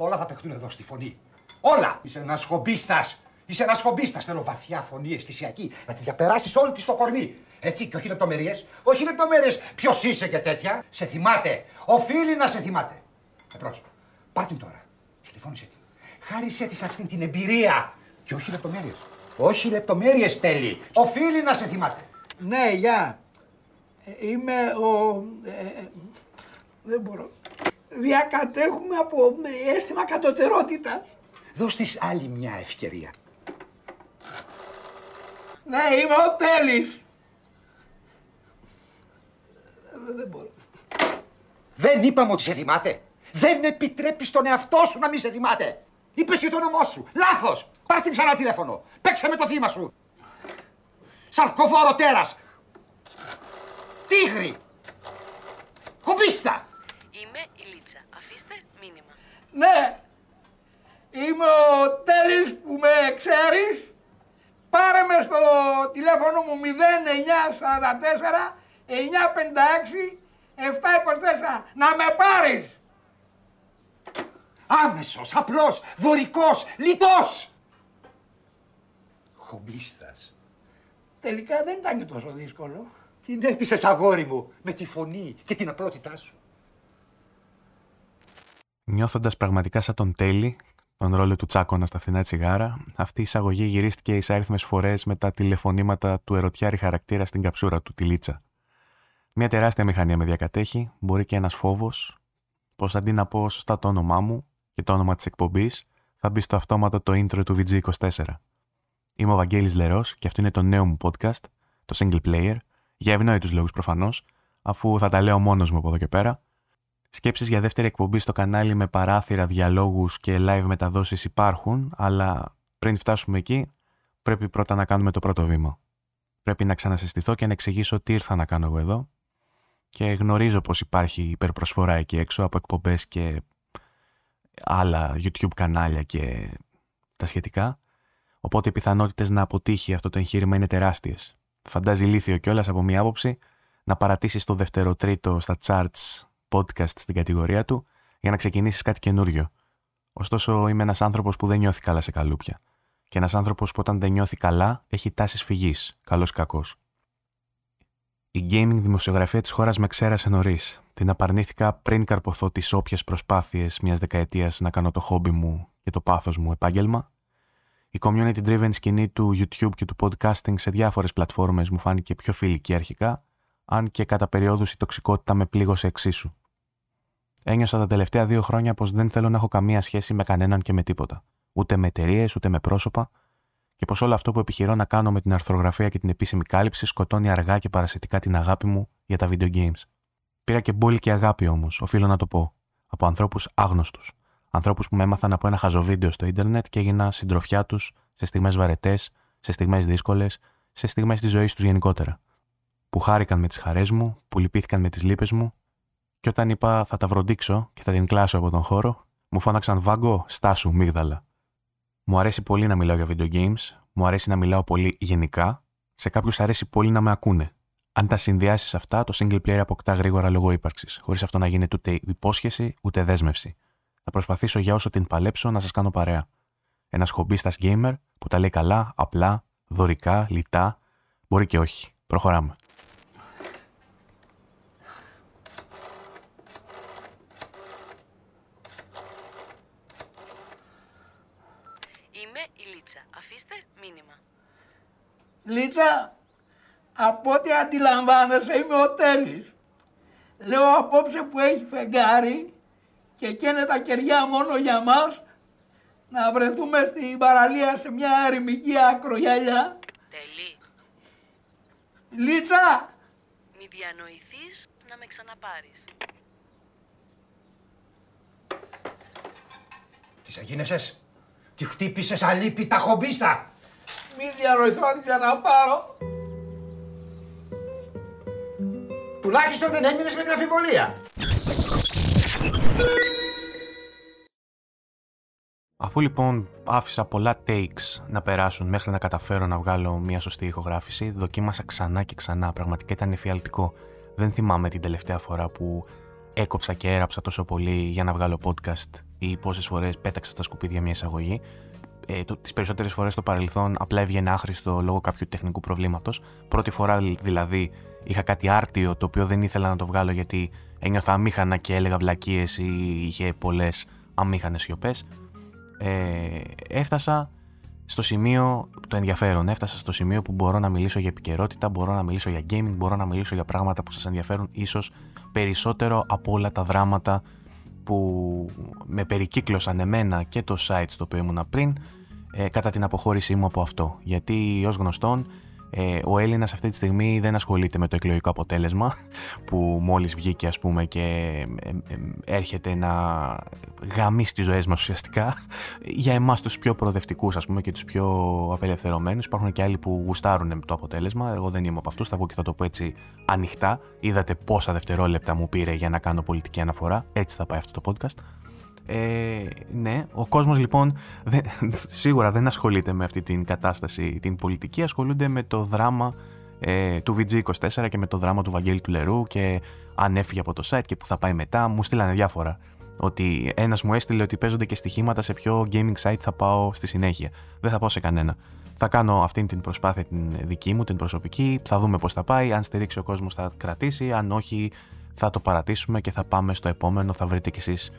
Όλα θα παιχτούν εδώ στη φωνή. Όλα! Είσαι ένας χομπίστας. Είσαι ένας χομπίστας. Θέλω βαθιά φωνή, αισθησιακή. Να τη διαπεράσεις όλη της στο κορμί. Έτσι, και όχι λεπτομέρειες. Όχι λεπτομέρειες. Ποιος είσαι και τέτοια. Σε θυμάται. Οφείλει να σε θυμάται. Εμπρό. Πάρ' την τώρα. Τηλεφώνησε την. Χάρισε της αυτή την εμπειρία. Και όχι λεπτομέρειες. Όχι λεπτομέρειες θέλει. Οφείλει να σε θυμάται. Ναι, γεια. Ε, Είμαι ο... ε, ε, δεν μπορώ. Διακατέχουμε από ε, αίσθημα κατωτερότητας. Δώσ' της άλλη μια ευκαιρία. Ναι, είμαι ο Τέλης. Ε, Δεν μπορώ. Δεν είπαμε ότι σε θυμάται. Δεν επιτρέπει στον εαυτό σου να μην σε θυμάται. Είπες και το όνομά σου. Λάθος. Πάρ την ξανά τηλέφωνο. Παίξε με το θύμα σου. Σαρκοφόρο τέρας. Τίγρη. Κομπίστα. Είμαι η Λίτσα. Αφήστε μήνυμα. Ναι, είμαι ο Τέλης που με ξέρεις. Πάρε με στο τηλέφωνο μου 0944 956 724 να με πάρεις. Άμεσος, απλός, βορικός, λιτός. Χομπίστας. Τελικά δεν ήταν και τόσο δύσκολο. Την έπεισες αγόρι μου με τη φωνή και την απλότητά σου. Νιώθοντας πραγματικά σαν τον Τέλη, τον ρόλο του Τσάκωνα στα φθηνά τσιγάρα, αυτή η εισαγωγή γυρίστηκε εισάριθμε φορές με τα τηλεφωνήματα του ερωτιάρη χαρακτήρα στην καψούρα του, τη Λίτσα. Μια τεράστια μηχανία με διακατέχει, μπορεί και ένας φόβος, πω αντί να πω σωστά το όνομά μου και το όνομα της εκπομπής, θα μπει στο αυτόματο το intro του VG24. Είμαι ο Βαγγέλης Λερός και αυτό είναι το νέο μου podcast, το Single Player, για ευνόητους λόγους προφανώς, αφού θα τα λέω μόνος μου από εδώ και πέρα. Σκέψεις για δεύτερη εκπομπή στο κανάλι με παράθυρα, διαλόγους και live μεταδόσεις υπάρχουν, αλλά πριν φτάσουμε εκεί, πρέπει πρώτα να κάνουμε το πρώτο βήμα. Πρέπει να ξανασυστηθώ και να εξηγήσω τι ήρθα να κάνω εγώ εδώ και γνωρίζω πως υπάρχει υπερπροσφορά εκεί έξω από εκπομπές και άλλα YouTube κανάλια και τα σχετικά, οπότε οι πιθανότητες να αποτύχει αυτό το εγχείρημα είναι τεράστιες. Φαντάζει ηλίθιο κιόλας από μία άποψη να παρατήσεις το δευτεροτρίτο στα charts podcast στην κατηγορία του για να ξεκινήσεις κάτι καινούριο. Ωστόσο, είμαι ένας άνθρωπος που δεν νιώθει καλά σε καλούπια. Και ένας άνθρωπος που όταν δεν νιώθει καλά έχει τάσεις φυγής, καλός ή κακός. Η gaming δημοσιογραφία της χώρας με ξέρασε νωρίς. Την απαρνήθηκα πριν καρποθώ τις όποιες προσπάθειες μιας δεκαετίας να κάνω το χόμπι μου και το πάθος μου επάγγελμα. Η community driven σκηνή του YouTube και του podcasting σε διάφορες πλατφόρμες μου φάνηκε πιο φιλική αρχικά, αν και κατά περιόδους η τοξικότητα με πλήγωσε εξίσου. Ένιωσα τα τελευταία δύο χρόνια πως δεν θέλω να έχω καμία σχέση με κανέναν και με τίποτα. Ούτε με εταιρείες, ούτε με πρόσωπα, και πως όλο αυτό που επιχειρώ να κάνω με την αρθρογραφία και την επίσημη κάλυψη σκοτώνει αργά και παρασιτικά την αγάπη μου για τα video games. Πήρα και μπόλικη αγάπη όμως, οφείλω να το πω, από ανθρώπους άγνωστους. Ανθρώπους που με έμαθαν από ένα χαζοβίντεο στο ίντερνετ και έγινα συντροφιά τους σε στιγμές βαρετές, σε στιγμές δύσκολες, σε στιγμές της ζωής τους γενικότερα. Που χάρηκαν με τις χαρές μου, που λυπήθηκαν με τις λύπες μου, και όταν είπα θα τα βροντίξω και θα την κλάσω από τον χώρο, μου φώναξαν βάγκο, στάσου, μίγδαλα. Μου αρέσει πολύ να μιλάω για video games, μου αρέσει να μιλάω πολύ γενικά, σε κάποιους αρέσει πολύ να με ακούνε. Αν τα συνδυάσεις αυτά, το single player αποκτά γρήγορα λόγω ύπαρξης, χωρίς αυτό να γίνεται ούτε υπόσχεση ούτε δέσμευση. Θα προσπαθήσω για όσο την παλέψω να σας κάνω παρέα. Ένας χομπίστας gamer που τα λέει καλά, απλά, δωρικά, λιτά, μπορεί και όχι. Προχωράμε. Είμαι η Λίτσα. Αφήστε μήνυμα. Λίτσα, από ό,τι αντιλαμβάνεσαι είμαι ο Τέλης. Λέω απόψε που έχει φεγγάρι και καίνε τα κεριά μόνο για μας να βρεθούμε στην παραλία σε μια ερημική ακρογιαλιά. Τελή. Λίτσα, Μη διανοηθείς να με ξαναπάρεις. Τι αγίνευσες. Τη χτύπησες αλίπητα χομπίστα; Μη διανοηθώ να την ξαναπάρω. Τουλάχιστον δεν έμεινες με την αφιβολία. Αφού λοιπόν άφησα πολλά takes να περάσουν μέχρι να καταφέρω να βγάλω μια σωστή ηχογράφηση, δοκίμασα ξανά και ξανά. Πραγματικά ήταν εφιαλτικό. Δεν θυμάμαι την τελευταία φορά που έκοψα και έραψα τόσο πολύ για να βγάλω podcast ή πόσες φορές πέταξα στα σκουπίδια μια εισαγωγή. Ε, τις περισσότερες φορές στο παρελθόν απλά έβγαινε άχρηστο λόγω κάποιου τεχνικού προβλήματος. Πρώτη φορά δηλαδή είχα κάτι άρτιο το οποίο δεν ήθελα να το βγάλω γιατί ένιωθα αμήχανα και έλεγα βλακίες ή είχε πολλές αμήχανες σιωπές. Ε, έφτασα στο σημείο το ενδιαφέρον. Έφτασα στο σημείο που μπορώ να μιλήσω για επικαιρότητα, μπορώ να μιλήσω για gaming, μπορώ να μιλήσω για πράγματα που σας ενδιαφέρουν ίσως περισσότερο από όλα τα δράματα που με περικύκλωσαν εμένα και το site στο οποίο ήμουνα πριν ε, κατά την αποχώρησή μου από αυτό. Γιατί ως γνωστόν ε, ο Έλληνας αυτή τη στιγμή δεν ασχολείται με το εκλογικό αποτέλεσμα που μόλις βγήκε ας πούμε και ε, ε, έρχεται να γαμίσει τις ζωές μας ουσιαστικά. Για εμάς τους πιο προοδευτικούς ας πούμε και τους πιο απελευθερωμένους. Υπάρχουν και άλλοι που γουστάρουν το αποτέλεσμα. Εγώ δεν είμαι από αυτούς, θα βγω και θα το πω έτσι ανοιχτά. Είδατε πόσα δευτερόλεπτα μου πήρε για να κάνω πολιτική αναφορά. Έτσι θα πάει αυτό το podcast ε, ναι, ο κόσμος λοιπόν δεν, σίγουρα δεν ασχολείται με αυτή την κατάσταση την πολιτική, ασχολούνται με το δράμα ε, του VG24 και με το δράμα του Βαγγέλη του Λερού και αν έφυγε από το site και που θα πάει μετά, μου στείλανε διάφορα. Ότι ένας μου έστειλε ότι παίζονται και στοιχήματα σε ποιο gaming site θα πάω στη συνέχεια. Δεν θα πάω σε κανένα. Θα κάνω αυτή την προσπάθεια την δική μου, την προσωπική. Θα δούμε πώς θα πάει. Αν στηρίξει ο κόσμος, θα κρατήσει. Αν όχι, θα το παρατήσουμε και θα πάμε στο επόμενο. Θα βρείτε κι εσείς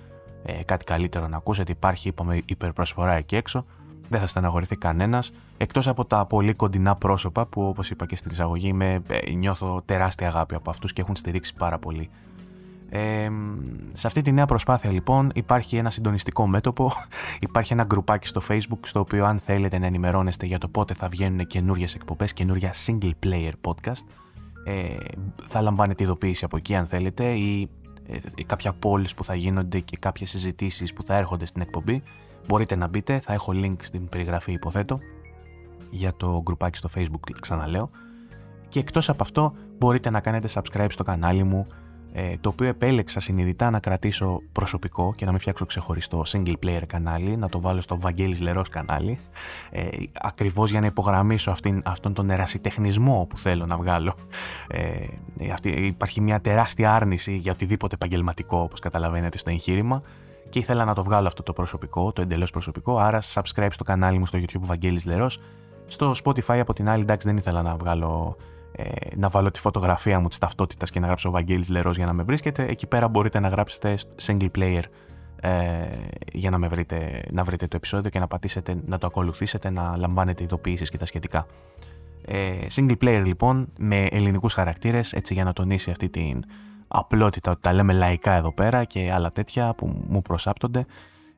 ε, κάτι καλύτερο να ακούσετε. Υπάρχει, είπαμε, υπερπροσφορά εκεί έξω. Δεν θα στεναχωρηθεί κανένας. Εκτός από τα πολύ κοντινά πρόσωπα που, όπως είπα και στην εισαγωγή, με, ε, νιώθω τεράστια αγάπη από αυτούς και έχουν στηρίξει πάρα πολύ. Ε, σε αυτή τη νέα προσπάθεια λοιπόν υπάρχει ένα συντονιστικό μέτωπο, υπάρχει ένα γκρουπάκι στο facebook στο οποίο αν θέλετε να ενημερώνεστε για το πότε θα βγαίνουν καινούριες εκπομπές, καινούρια single player podcast ε, θα λαμβάνετε ειδοποίηση από εκεί αν θέλετε ή ε, κάποια polls που θα γίνονται και κάποιες συζητήσεις που θα έρχονται στην εκπομπή μπορείτε να μπείτε, θα έχω link στην περιγραφή υποθέτω για το γκρουπάκι στο facebook ξαναλέω. Και εκτός από αυτό μπορείτε να κάνετε subscribe στο κανάλι μου ε, το οποίο επέλεξα συνειδητά να κρατήσω προσωπικό και να μην φτιάξω ξεχωριστό single player κανάλι, να το βάλω στο Βαγγέλης Λερός κανάλι, ε, ακριβώς για να υπογραμμίσω αυτήν, αυτόν τον ερασιτεχνισμό που θέλω να βγάλω. Ε, αυτή, υπάρχει μια τεράστια άρνηση για οτιδήποτε επαγγελματικό, όπως καταλαβαίνετε στο εγχείρημα, και ήθελα να το βγάλω αυτό το προσωπικό, το εντελώς προσωπικό, άρα subscribe στο κανάλι μου στο YouTube Βαγγέλης Λερός. Στο Spotify από την άλλη, εντάξει, δεν ήθελα να βγάλω ε, να βάλω τη φωτογραφία μου της ταυτότητας και να γράψω ο Βαγγέλης Λερός για να με βρίσκετε. Εκεί πέρα μπορείτε να γράψετε single player ε, για να, με βρείτε, να βρείτε το επεισόδιο και να πατήσετε, να το ακολουθήσετε, να λαμβάνετε ειδοποιήσεις και τα σχετικά. Ε, single player λοιπόν με ελληνικούς χαρακτήρες έτσι για να τονίσει αυτή την απλότητα ότι τα λέμε λαϊκά εδώ πέρα και άλλα τέτοια που μου προσάπτονται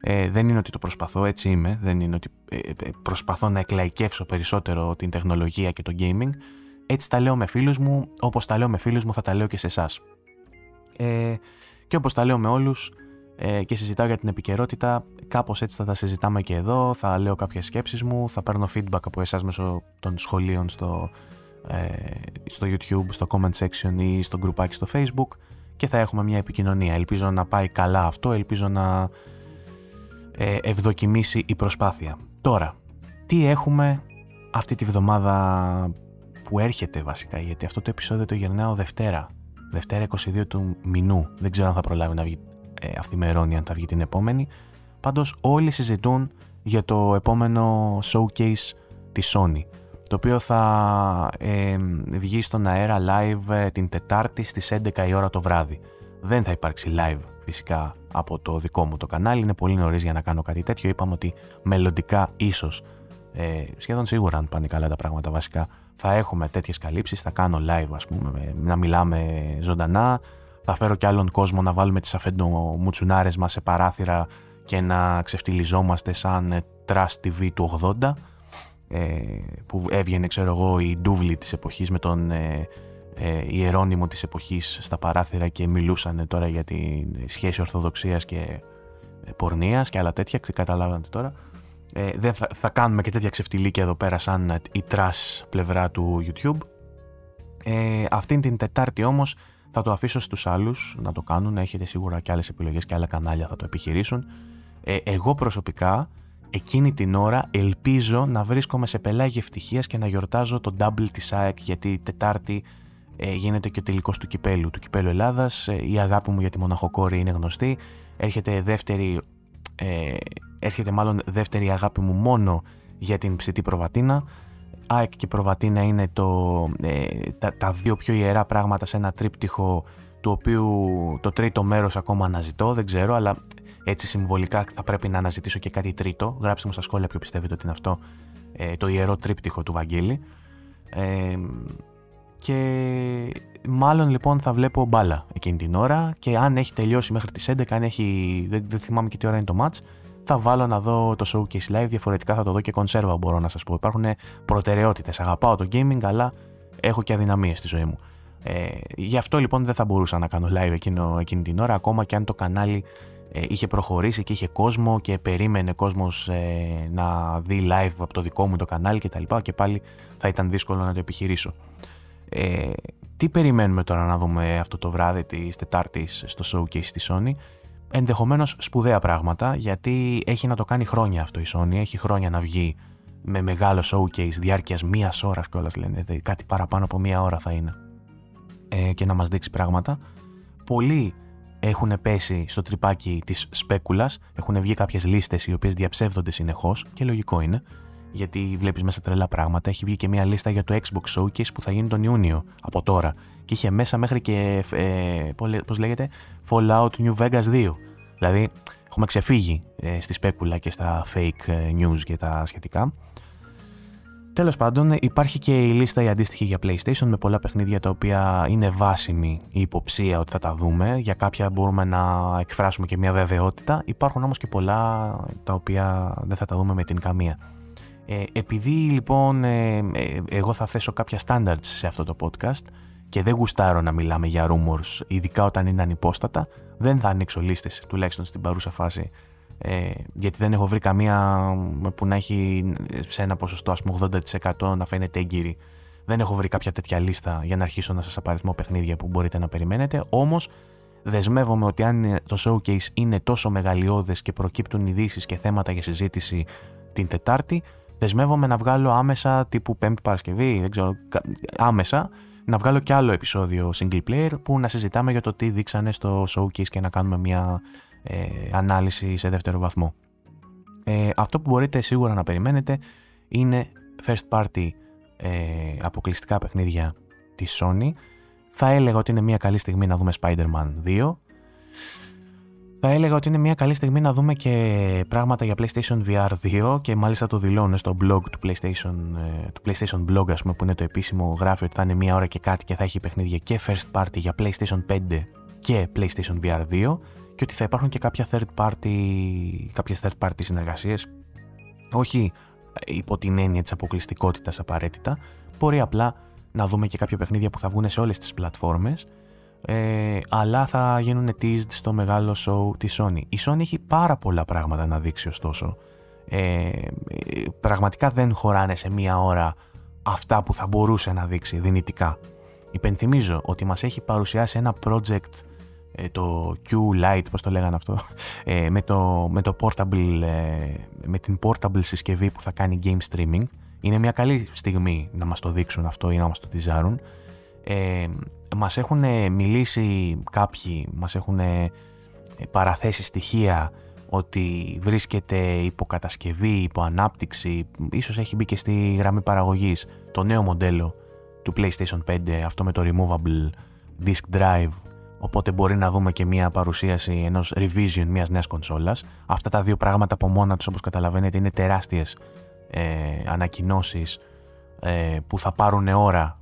ε, δεν είναι ότι το προσπαθώ, έτσι είμαι. Δεν είναι ότι ε, ε, προσπαθώ να εκλαϊκεύσω περισσότερο την τεχνολογία και το gaming. Έτσι τα λέω με φίλους μου, όπως τα λέω με φίλους μου θα τα λέω και σε εσάς. Ε, και όπως τα λέω με όλους ε, και συζητάω για την επικαιρότητα, κάπως έτσι θα τα συζητάμε και εδώ, θα λέω κάποιες σκέψεις μου, θα παίρνω feedback από εσάς μέσω των σχολείων στο, ε, στο YouTube, στο comment section ή στο γκρουπάκι στο Facebook και θα έχουμε μια επικοινωνία. Ελπίζω να πάει καλά αυτό, ελπίζω να ε, ευδοκιμήσει η προσπάθεια. Τώρα, τι έχουμε αυτή τη βδομάδα που έρχεται βασικά, γιατί αυτό το επεισόδιο το γυρνάω Δευτέρα. Δευτέρα 22 του μηνού. Δεν ξέρω αν θα προλάβει να βγει ε, αυτή η μερώνη, αν θα βγει την επόμενη. Πάντως όλοι συζητούν για το επόμενο showcase της Sony το οποίο θα ε, βγει στον αέρα live ε, την Τετάρτη στις 11 η ώρα το βράδυ. Δεν θα υπάρξει live φυσικά από το δικό μου το κανάλι, είναι πολύ νωρίς για να κάνω κάτι τέτοιο. Είπαμε ότι μελλοντικά ίσως, ε, σχεδόν σίγουρα αν πάνε καλά τα πράγματα βασικά, θα έχουμε τέτοιες καλύψεις, θα κάνω live ας πούμε, να μιλάμε ζωντανά, θα φέρω και άλλον κόσμο να βάλουμε τις αφεντομουτσουνάρες μας σε παράθυρα και να ξεφτυλιζόμαστε σαν Trust TV του 80 ε, που έβγαινε ξέρω εγώ η ντούβλη της εποχής με τον ε, ε, ιερώνυμο της εποχής στα παράθυρα και μιλούσαν τώρα για τη σχέση ορθοδοξίας και ε, πορνείας και άλλα τέτοια, καταλάβατε τώρα ε, δεν θα, θα, κάνουμε και τέτοια ξεφτιλίκια εδώ πέρα σαν η trash πλευρά του YouTube. Ε, αυτήν την Τετάρτη όμως θα το αφήσω στους άλλους να το κάνουν, έχετε σίγουρα και άλλες επιλογές και άλλα κανάλια θα το επιχειρήσουν. Ε, εγώ προσωπικά εκείνη την ώρα ελπίζω να βρίσκομαι σε πελάγι ευτυχίας και να γιορτάζω το double της ΑΕΚ γιατί Τετάρτη ε, γίνεται και ο τελικός του κυπέλου, του κυπέλου Ελλάδας. Ε, η αγάπη μου για τη μοναχοκόρη είναι γνωστή. Έρχεται δεύτερη ε, έρχεται μάλλον δεύτερη αγάπη μου μόνο για την ψητή προβατίνα. ΑΕΚ και προβατίνα είναι το, ε, τα, τα δύο πιο ιερά πράγματα σε ένα τρίπτυχο του οποίου το τρίτο μέρος ακόμα αναζητώ, δεν ξέρω, αλλά έτσι συμβολικά θα πρέπει να αναζητήσω και κάτι τρίτο. Γράψτε μου στα σχόλια ποιο πιστεύετε ότι είναι αυτό ε, το ιερό τρίπτυχο του Βαγγέλη. Ε, και μάλλον λοιπόν θα βλέπω μπάλα εκείνη την ώρα και αν έχει τελειώσει μέχρι τις 11, αν έχει, δεν, δεν θυμάμαι και τι ώρα είναι το match, θα βάλω να δω το showcase live, διαφορετικά θα το δω και κονσέρβα μπορώ να σας πω. Υπάρχουν προτεραιότητες, αγαπάω το gaming αλλά έχω και αδυναμίες στη ζωή μου. Ε, γι' αυτό λοιπόν δεν θα μπορούσα να κάνω live εκείνο, εκείνη την ώρα, ακόμα και αν το κανάλι ε, είχε προχωρήσει και είχε κόσμο και περίμενε κόσμος ε, να δει live από το δικό μου το κανάλι και τα λοιπά και πάλι θα ήταν δύσκολο να το επιχειρήσω. Ε, τι περιμένουμε τώρα να δούμε αυτό το βράδυ της Τετάρτης στο showcase στη Sony; Ενδεχομένως σπουδαία πράγματα γιατί έχει να το κάνει χρόνια αυτό η Sony, έχει χρόνια να βγει με μεγάλο showcase διάρκειας μίας ώρας κιόλας λένε, κάτι παραπάνω από μία ώρα θα είναι ε, και να μας δείξει πράγματα. Πολλοί έχουν πέσει στο τρυπάκι της σπέκουλας, έχουν βγει κάποιες λίστες οι οποίες διαψεύδονται συνεχώς και λογικό είναι, γιατί βλέπεις μέσα τρελά πράγματα. Έχει βγει και μια λίστα για το Xbox Showcase που θα γίνει τον Ιούνιο από τώρα και είχε μέσα μέχρι και, ε, πώς λέγεται, Fallout New Vegas 2. Δηλαδή, έχουμε ξεφύγει ε, στη σπέκουλα και στα fake ε, news και τα σχετικά. Τέλος πάντων, υπάρχει και η λίστα η αντίστοιχη για PlayStation με πολλά παιχνίδια τα οποία είναι βάσιμη η υποψία ότι θα τα δούμε. Για κάποια μπορούμε να εκφράσουμε και μια βεβαιότητα. Υπάρχουν όμως και πολλά τα οποία δεν θα τα δούμε με την καμία. Ε, επειδή λοιπόν ε, ε, εγώ θα θέσω κάποια standards σε αυτό το podcast και δεν γουστάρω να μιλάμε για rumors, ειδικά όταν είναι ανυπόστατα, δεν θα ανοίξω λίστες, τουλάχιστον στην παρούσα φάση, ε, γιατί δεν έχω βρει καμία που να έχει σε ένα ποσοστό ας πούμε 80% να φαίνεται έγκυρη. Δεν έχω βρει κάποια τέτοια λίστα για να αρχίσω να σας απαριθμώ παιχνίδια που μπορείτε να περιμένετε, όμως δεσμεύομαι ότι αν το showcase είναι τόσο μεγαλειώδες και προκύπτουν ειδήσεις και θέματα για συζήτηση την Τετάρτη, δεσμεύομαι να βγάλω άμεσα τύπου Πέμπτη Παρασκευή, δεν ξέρω, άμεσα, να βγάλω κι άλλο επεισόδιο single player που να συζητάμε για το τι δείξανε στο showcase και να κάνουμε μια ε, ανάλυση σε δεύτερο βαθμό. Ε, αυτό που μπορείτε σίγουρα να περιμένετε είναι first party ε, αποκλειστικά παιχνίδια της Sony. Θα έλεγα ότι είναι μια καλή στιγμή να δούμε Spider-Man 2. Θα έλεγα ότι είναι μια καλή στιγμή να δούμε και πράγματα για PlayStation VR 2 και μάλιστα το δηλώνω στο blog του PlayStation, ε, του PlayStation Blog ας πούμε, που είναι το επίσημο γράφει ότι θα είναι μια ώρα και κάτι και θα έχει παιχνίδια και first party για PlayStation 5 και PlayStation VR 2 και ότι θα υπάρχουν και κάποια third party, κάποιες third party συνεργασίες. Όχι υπό την έννοια της αποκλειστικότητας απαραίτητα. Μπορεί απλά να δούμε και κάποια παιχνίδια που θα βγουν σε όλες τις πλατφόρμες ε, αλλά θα γίνουν teased στο μεγάλο show της Sony. Η Sony έχει πάρα πολλά πράγματα να δείξει ωστόσο. Ε, πραγματικά δεν χωράνε σε μία ώρα αυτά που θα μπορούσε να δείξει δυνητικά. Υπενθυμίζω ότι μας έχει παρουσιάσει ένα project ε, το Q-Lite, πώς το λέγανε αυτό, ε, με, το, με, το portable, ε, με την portable συσκευή που θα κάνει game streaming. Είναι μια καλή στιγμή να μας το δείξουν αυτό ή να μας το τυζάρουν. Ε, μας έχουν μιλήσει κάποιοι, μας έχουν παραθέσει στοιχεία ότι βρίσκεται υποκατασκευή, υποανάπτυξη, ίσως έχει μπει και στη γραμμή παραγωγής το νέο μοντέλο του PlayStation 5, αυτό με το removable disk drive Οπότε μπορεί να δούμε και μια παρουσίαση ενός revision μιας νέας κονσόλας. Αυτά τα δύο πράγματα από μόνα τους όπως καταλαβαίνετε είναι τεράστιες ε, ανακοινώσεις ε, που θα πάρουν ώρα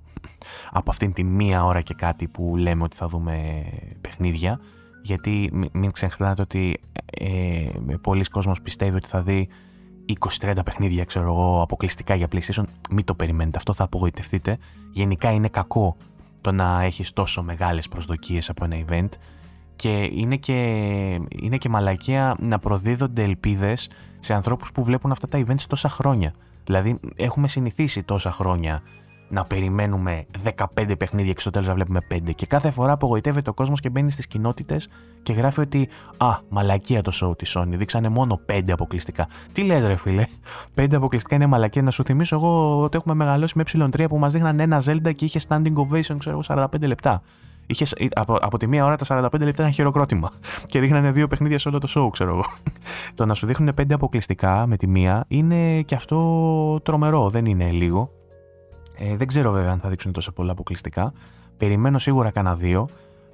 από αυτήν τη μία ώρα και κάτι που λέμε ότι θα δούμε παιχνίδια. Γιατί μην ξεχνάτε ότι ε, πολλοί κόσμος πιστεύει ότι θα δει 20-30 παιχνίδια, ξέρω εγώ, αποκλειστικά για PlayStation. Μην το περιμένετε, αυτό θα απογοητευτείτε. Γενικά είναι κακό το να έχεις τόσο μεγάλες προσδοκίες από ένα event και είναι και, είναι και μαλακία να προδίδονται ελπίδες σε ανθρώπους που βλέπουν αυτά τα events τόσα χρόνια. Δηλαδή έχουμε συνηθίσει τόσα χρόνια να περιμένουμε 15 παιχνίδια και στο τέλος να βλέπουμε 5. Και κάθε φορά απογοητεύεται ο κόσμος και μπαίνει στις κοινότητες και γράφει ότι Α, μαλακία το show της Sony. Δείξανε μόνο 5 αποκλειστικά. Τι λες, ρε φίλε, 5 αποκλειστικά είναι μαλακία. Να σου θυμίσω εγώ ότι έχουμε μεγαλώσει με ε3 που μας δείχναν ένα Zelda και είχε standing ovation, ξέρω 45 λεπτά. Είχε, από, από τη μία ώρα τα 45 λεπτά ήταν χειροκρότημα. Και δείχνανε δύο παιχνίδια σε όλο το show, ξέρω εγώ. το να σου δείχνουν πέντε αποκλειστικά με τη μία είναι και αυτό τρομερό, δεν είναι λίγο. Ε, δεν ξέρω βέβαια αν θα δείξουν τόσα πολλά αποκλειστικά. Περιμένω σίγουρα κανένα δύο.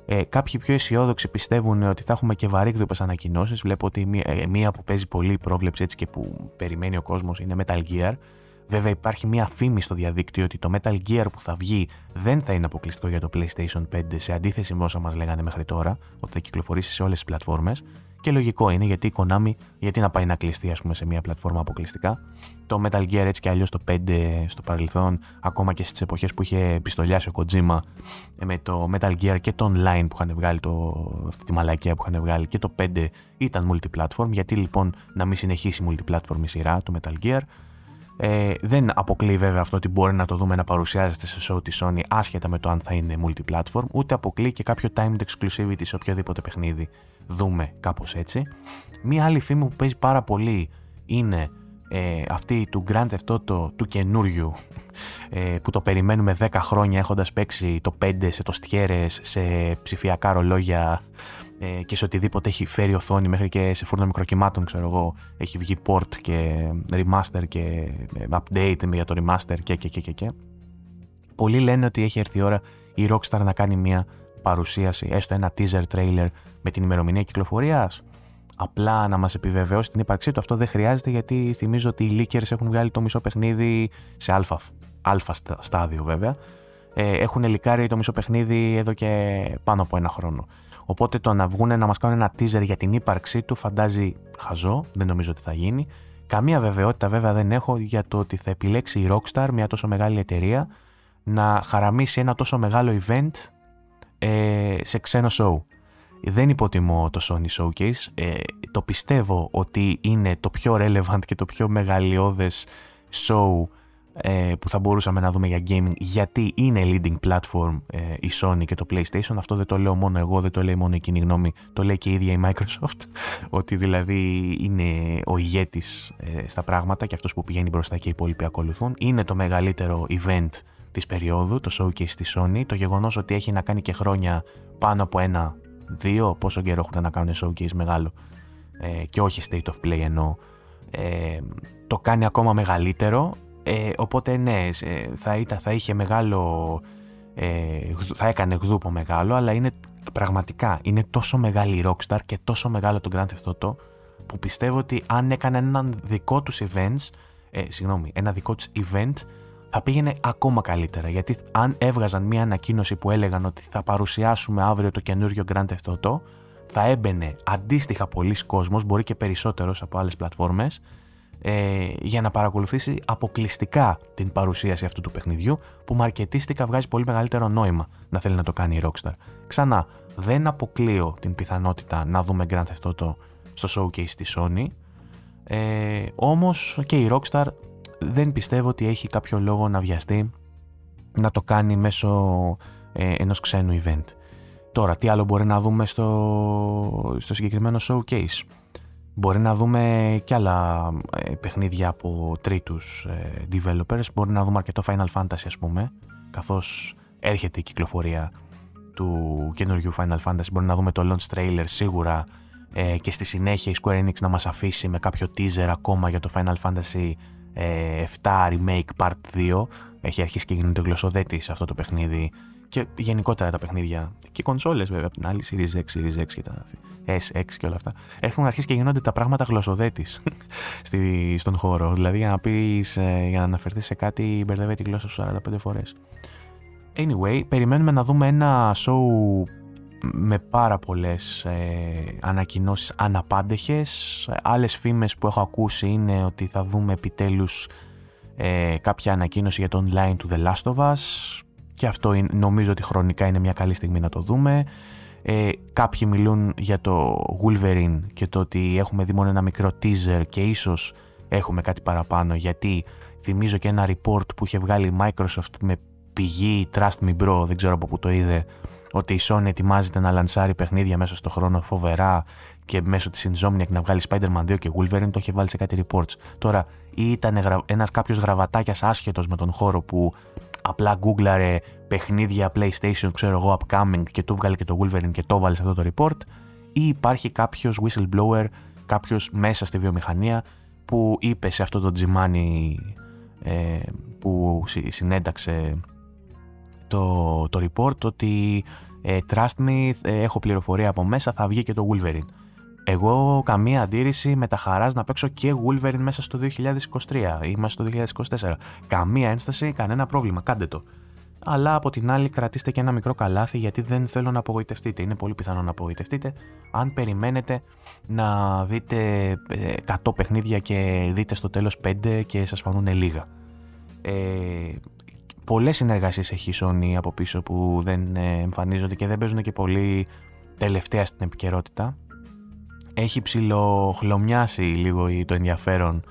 Ε, κάποιοι πιο αισιόδοξοι πιστεύουν ότι θα έχουμε και βαρύγδουπε ανακοινώσεις. Βλέπω ότι μία, ε, μία που παίζει πολύ πρόβλεψη έτσι και που περιμένει ο κόσμος είναι Metal Gear. Βέβαια υπάρχει μία φήμη στο διαδίκτυο ότι το Metal Gear που θα βγει δεν θα είναι αποκλειστικό για το PlayStation 5 σε αντίθεση με όσα μας λέγανε μέχρι τώρα, ότι θα κυκλοφορήσει σε όλες τις πλατφόρμες. Και λογικό είναι γιατί η Konami, γιατί να πάει να κλειστεί ας πούμε, σε μια πλατφόρμα αποκλειστικά. Το Metal Gear έτσι και αλλιώς το 5 στο παρελθόν, ακόμα και στις εποχές που είχε πιστολιάσει ο Kojima ε, με το Metal Gear και το online που είχαν βγάλει, το, αυτή τη μαλακία που είχαν βγάλει και το 5 ήταν multiplatform. Γιατί λοιπόν να μην συνεχίσει multiplatform η σειρά του Metal Gear. Ε, δεν αποκλείει βέβαια αυτό ότι μπορεί να το δούμε να παρουσιάζεται σε show της Sony άσχετα με το αν θα είναι multiplatform, ούτε αποκλείει και κάποιο timed exclusivity σε οποιοδήποτε παιχνίδι δούμε κάπως έτσι. Μία άλλη φήμη που παίζει πάρα πολύ είναι ε, αυτή του Grand Theft Auto του καινούριου ε, που το περιμένουμε 10 χρόνια έχοντας παίξει το 5 σε τοστιέρες, σε ψηφιακά ρολόγια ε, και σε οτιδήποτε έχει φέρει οθόνη μέχρι και σε φούρνο μικροκυμάτων ξέρω εγώ έχει βγει port και remaster και ε, update για το remaster και και και και και πολλοί λένε ότι έχει έρθει η ώρα η Rockstar να κάνει μια παρουσίαση έστω ένα teaser trailer με την ημερομηνία κυκλοφορίας απλά να μας επιβεβαιώσει την ύπαρξή του αυτό δεν χρειάζεται γιατί θυμίζω ότι οι leakers έχουν βγάλει το μισό παιχνίδι σε αλφα, αλφα στάδιο βέβαια ε, έχουν λικάρει το μισό παιχνίδι εδώ και πάνω από ένα χρόνο Οπότε το να βγουν να μας κάνουν ένα teaser για την ύπαρξή του φαντάζει χαζό, δεν νομίζω ότι θα γίνει. Καμία βεβαιότητα βέβαια δεν έχω για το ότι θα επιλέξει η Rockstar, μια τόσο μεγάλη εταιρεία, να χαραμίσει ένα τόσο μεγάλο event ε, σε ξένο show. Δεν υποτιμώ το Sony Showcase, ε, το πιστεύω ότι είναι το πιο relevant και το πιο μεγαλειώδες show ε, που θα μπορούσαμε να δούμε για gaming γιατί είναι leading platform ε, η Sony και το PlayStation. Αυτό δεν το λέω μόνο εγώ, δεν το λέει μόνο η κοινή γνώμη, το λέει και η ίδια η Microsoft. ότι δηλαδή είναι ο ηγέτης ε, στα πράγματα και αυτός που πηγαίνει μπροστά και οι υπόλοιποι ακολουθούν. Είναι το μεγαλύτερο event της περίοδου, το showcase της Sony. Το γεγονός ότι έχει να κάνει και χρόνια πάνω από ένα, δύο, πόσο καιρό έχουν να κάνουν showcase μεγάλο ε, και όχι state of play εννοώ. Ε, το κάνει ακόμα μεγαλύτερο ε, οπότε ναι, θα, ήταν, θα είχε μεγάλο, ε, θα έκανε γδούπο μεγάλο, αλλά είναι πραγματικά, είναι τόσο μεγάλη η Rockstar και τόσο μεγάλο το Grand Theft Auto που πιστεύω ότι αν έκανε έναν δικό τους events, ε, συγγνώμη, ένα δικό τους event θα πήγαινε ακόμα καλύτερα. Γιατί αν έβγαζαν μια ανακοίνωση που έλεγαν ότι θα παρουσιάσουμε αύριο το καινούριο Grand Theft Auto, θα έμπαινε αντίστοιχα πολλοί κόσμος, μπορεί και περισσότερος από άλλες πλατφόρμες, ε, για να παρακολουθήσει αποκλειστικά την παρουσίαση αυτού του παιχνιδιού που μαρκετίστικα βγάζει πολύ μεγαλύτερο νόημα να θέλει να το κάνει η Rockstar. Ξανά, δεν αποκλείω την πιθανότητα να δούμε Grand Theft Auto στο showcase της Sony, ε, όμως και η Rockstar δεν πιστεύω ότι έχει κάποιο λόγο να βιαστεί να το κάνει μέσω ε, ενός ξένου event. Τώρα, τι άλλο μπορεί να δούμε στο, στο συγκεκριμένο showcase; Μπορεί να δούμε και άλλα ε, παιχνίδια από τρίτους ε, developers. Μπορεί να δούμε αρκετό Final Fantasy ας πούμε, καθώς έρχεται η κυκλοφορία του καινούργιου Final Fantasy. Μπορεί να δούμε το launch trailer σίγουρα ε, και στη συνέχεια η Square Enix να μας αφήσει με κάποιο teaser ακόμα για το Final Fantasy 7 Remake Part 2. Έχει αρχίσει και γίνεται γλωσσοδέτη σε αυτό το παιχνίδι και γενικότερα τα παιχνίδια. Και οι κονσόλες βέβαια από την άλλη, Series X, Series X και τα SX και όλα αυτά. Έχουν αρχίσει και γίνονται τα πράγματα γλωσσοδέτης στον χώρο. Δηλαδή για να πεις, ε, για να αναφερθείς σε κάτι, μπερδεύει τη γλώσσα σου 45 φορές. Anyway, περιμένουμε να δούμε ένα show με πάρα πολλές ε, ανακοινώσεις αναπάντεχες. Άλλες φήμες που έχω ακούσει είναι ότι θα δούμε επιτέλους ε, κάποια ανακοίνωση για το online του The Last of Us και αυτό είναι, νομίζω ότι χρονικά είναι μια καλή στιγμή να το δούμε. Ε, κάποιοι μιλούν για το Wolverine και το ότι έχουμε δει μόνο ένα μικρό teaser και ίσως έχουμε κάτι παραπάνω γιατί θυμίζω και ένα report που είχε βγάλει η Microsoft με πηγή Trust Me Bro, δεν ξέρω από πού το είδε, ότι η Sony ετοιμάζεται να λανσάρει παιχνίδια μέσα στο χρόνο φοβερά και μέσω της Insomniac να βγάλει Spider-Man 2 και Wolverine, το είχε βάλει σε κάτι reports. Τώρα, ή ήταν ένας κάποιος γραβατάκιας άσχετος με τον χώρο που απλά γκούγκλαρε παιχνίδια PlayStation, ξέρω εγώ, upcoming και του βγάλε και το Wolverine και το βάλε σε αυτό το report, ή υπάρχει κάποιος whistleblower, κάποιος μέσα στη βιομηχανία που είπε σε αυτό το τζιμάνι ε, που συνένταξε το, το report ότι ε, trust me, ε, έχω πληροφορία από μέσα, θα βγει και το Wolverine. Εγώ καμία αντίρρηση με τα χαράς να παίξω και Wolverine μέσα στο 2023 ή μέσα στο 2024. Καμία ένσταση, κανένα πρόβλημα, κάντε το. Αλλά από την άλλη κρατήστε και ένα μικρό καλάθι γιατί δεν θέλω να απογοητευτείτε. Είναι πολύ πιθανό να απογοητευτείτε αν περιμένετε να δείτε 100 ε, παιχνίδια και δείτε στο τέλος 5 και σας φανούν λίγα. Ε, πολλές συνεργασίες έχει η Sony από πίσω που δεν ε, εμφανίζονται και δεν παίζουν και πολύ τελευταία στην επικαιρότητα έχει ψηλοχλωμιάσει λίγο το ενδιαφέρον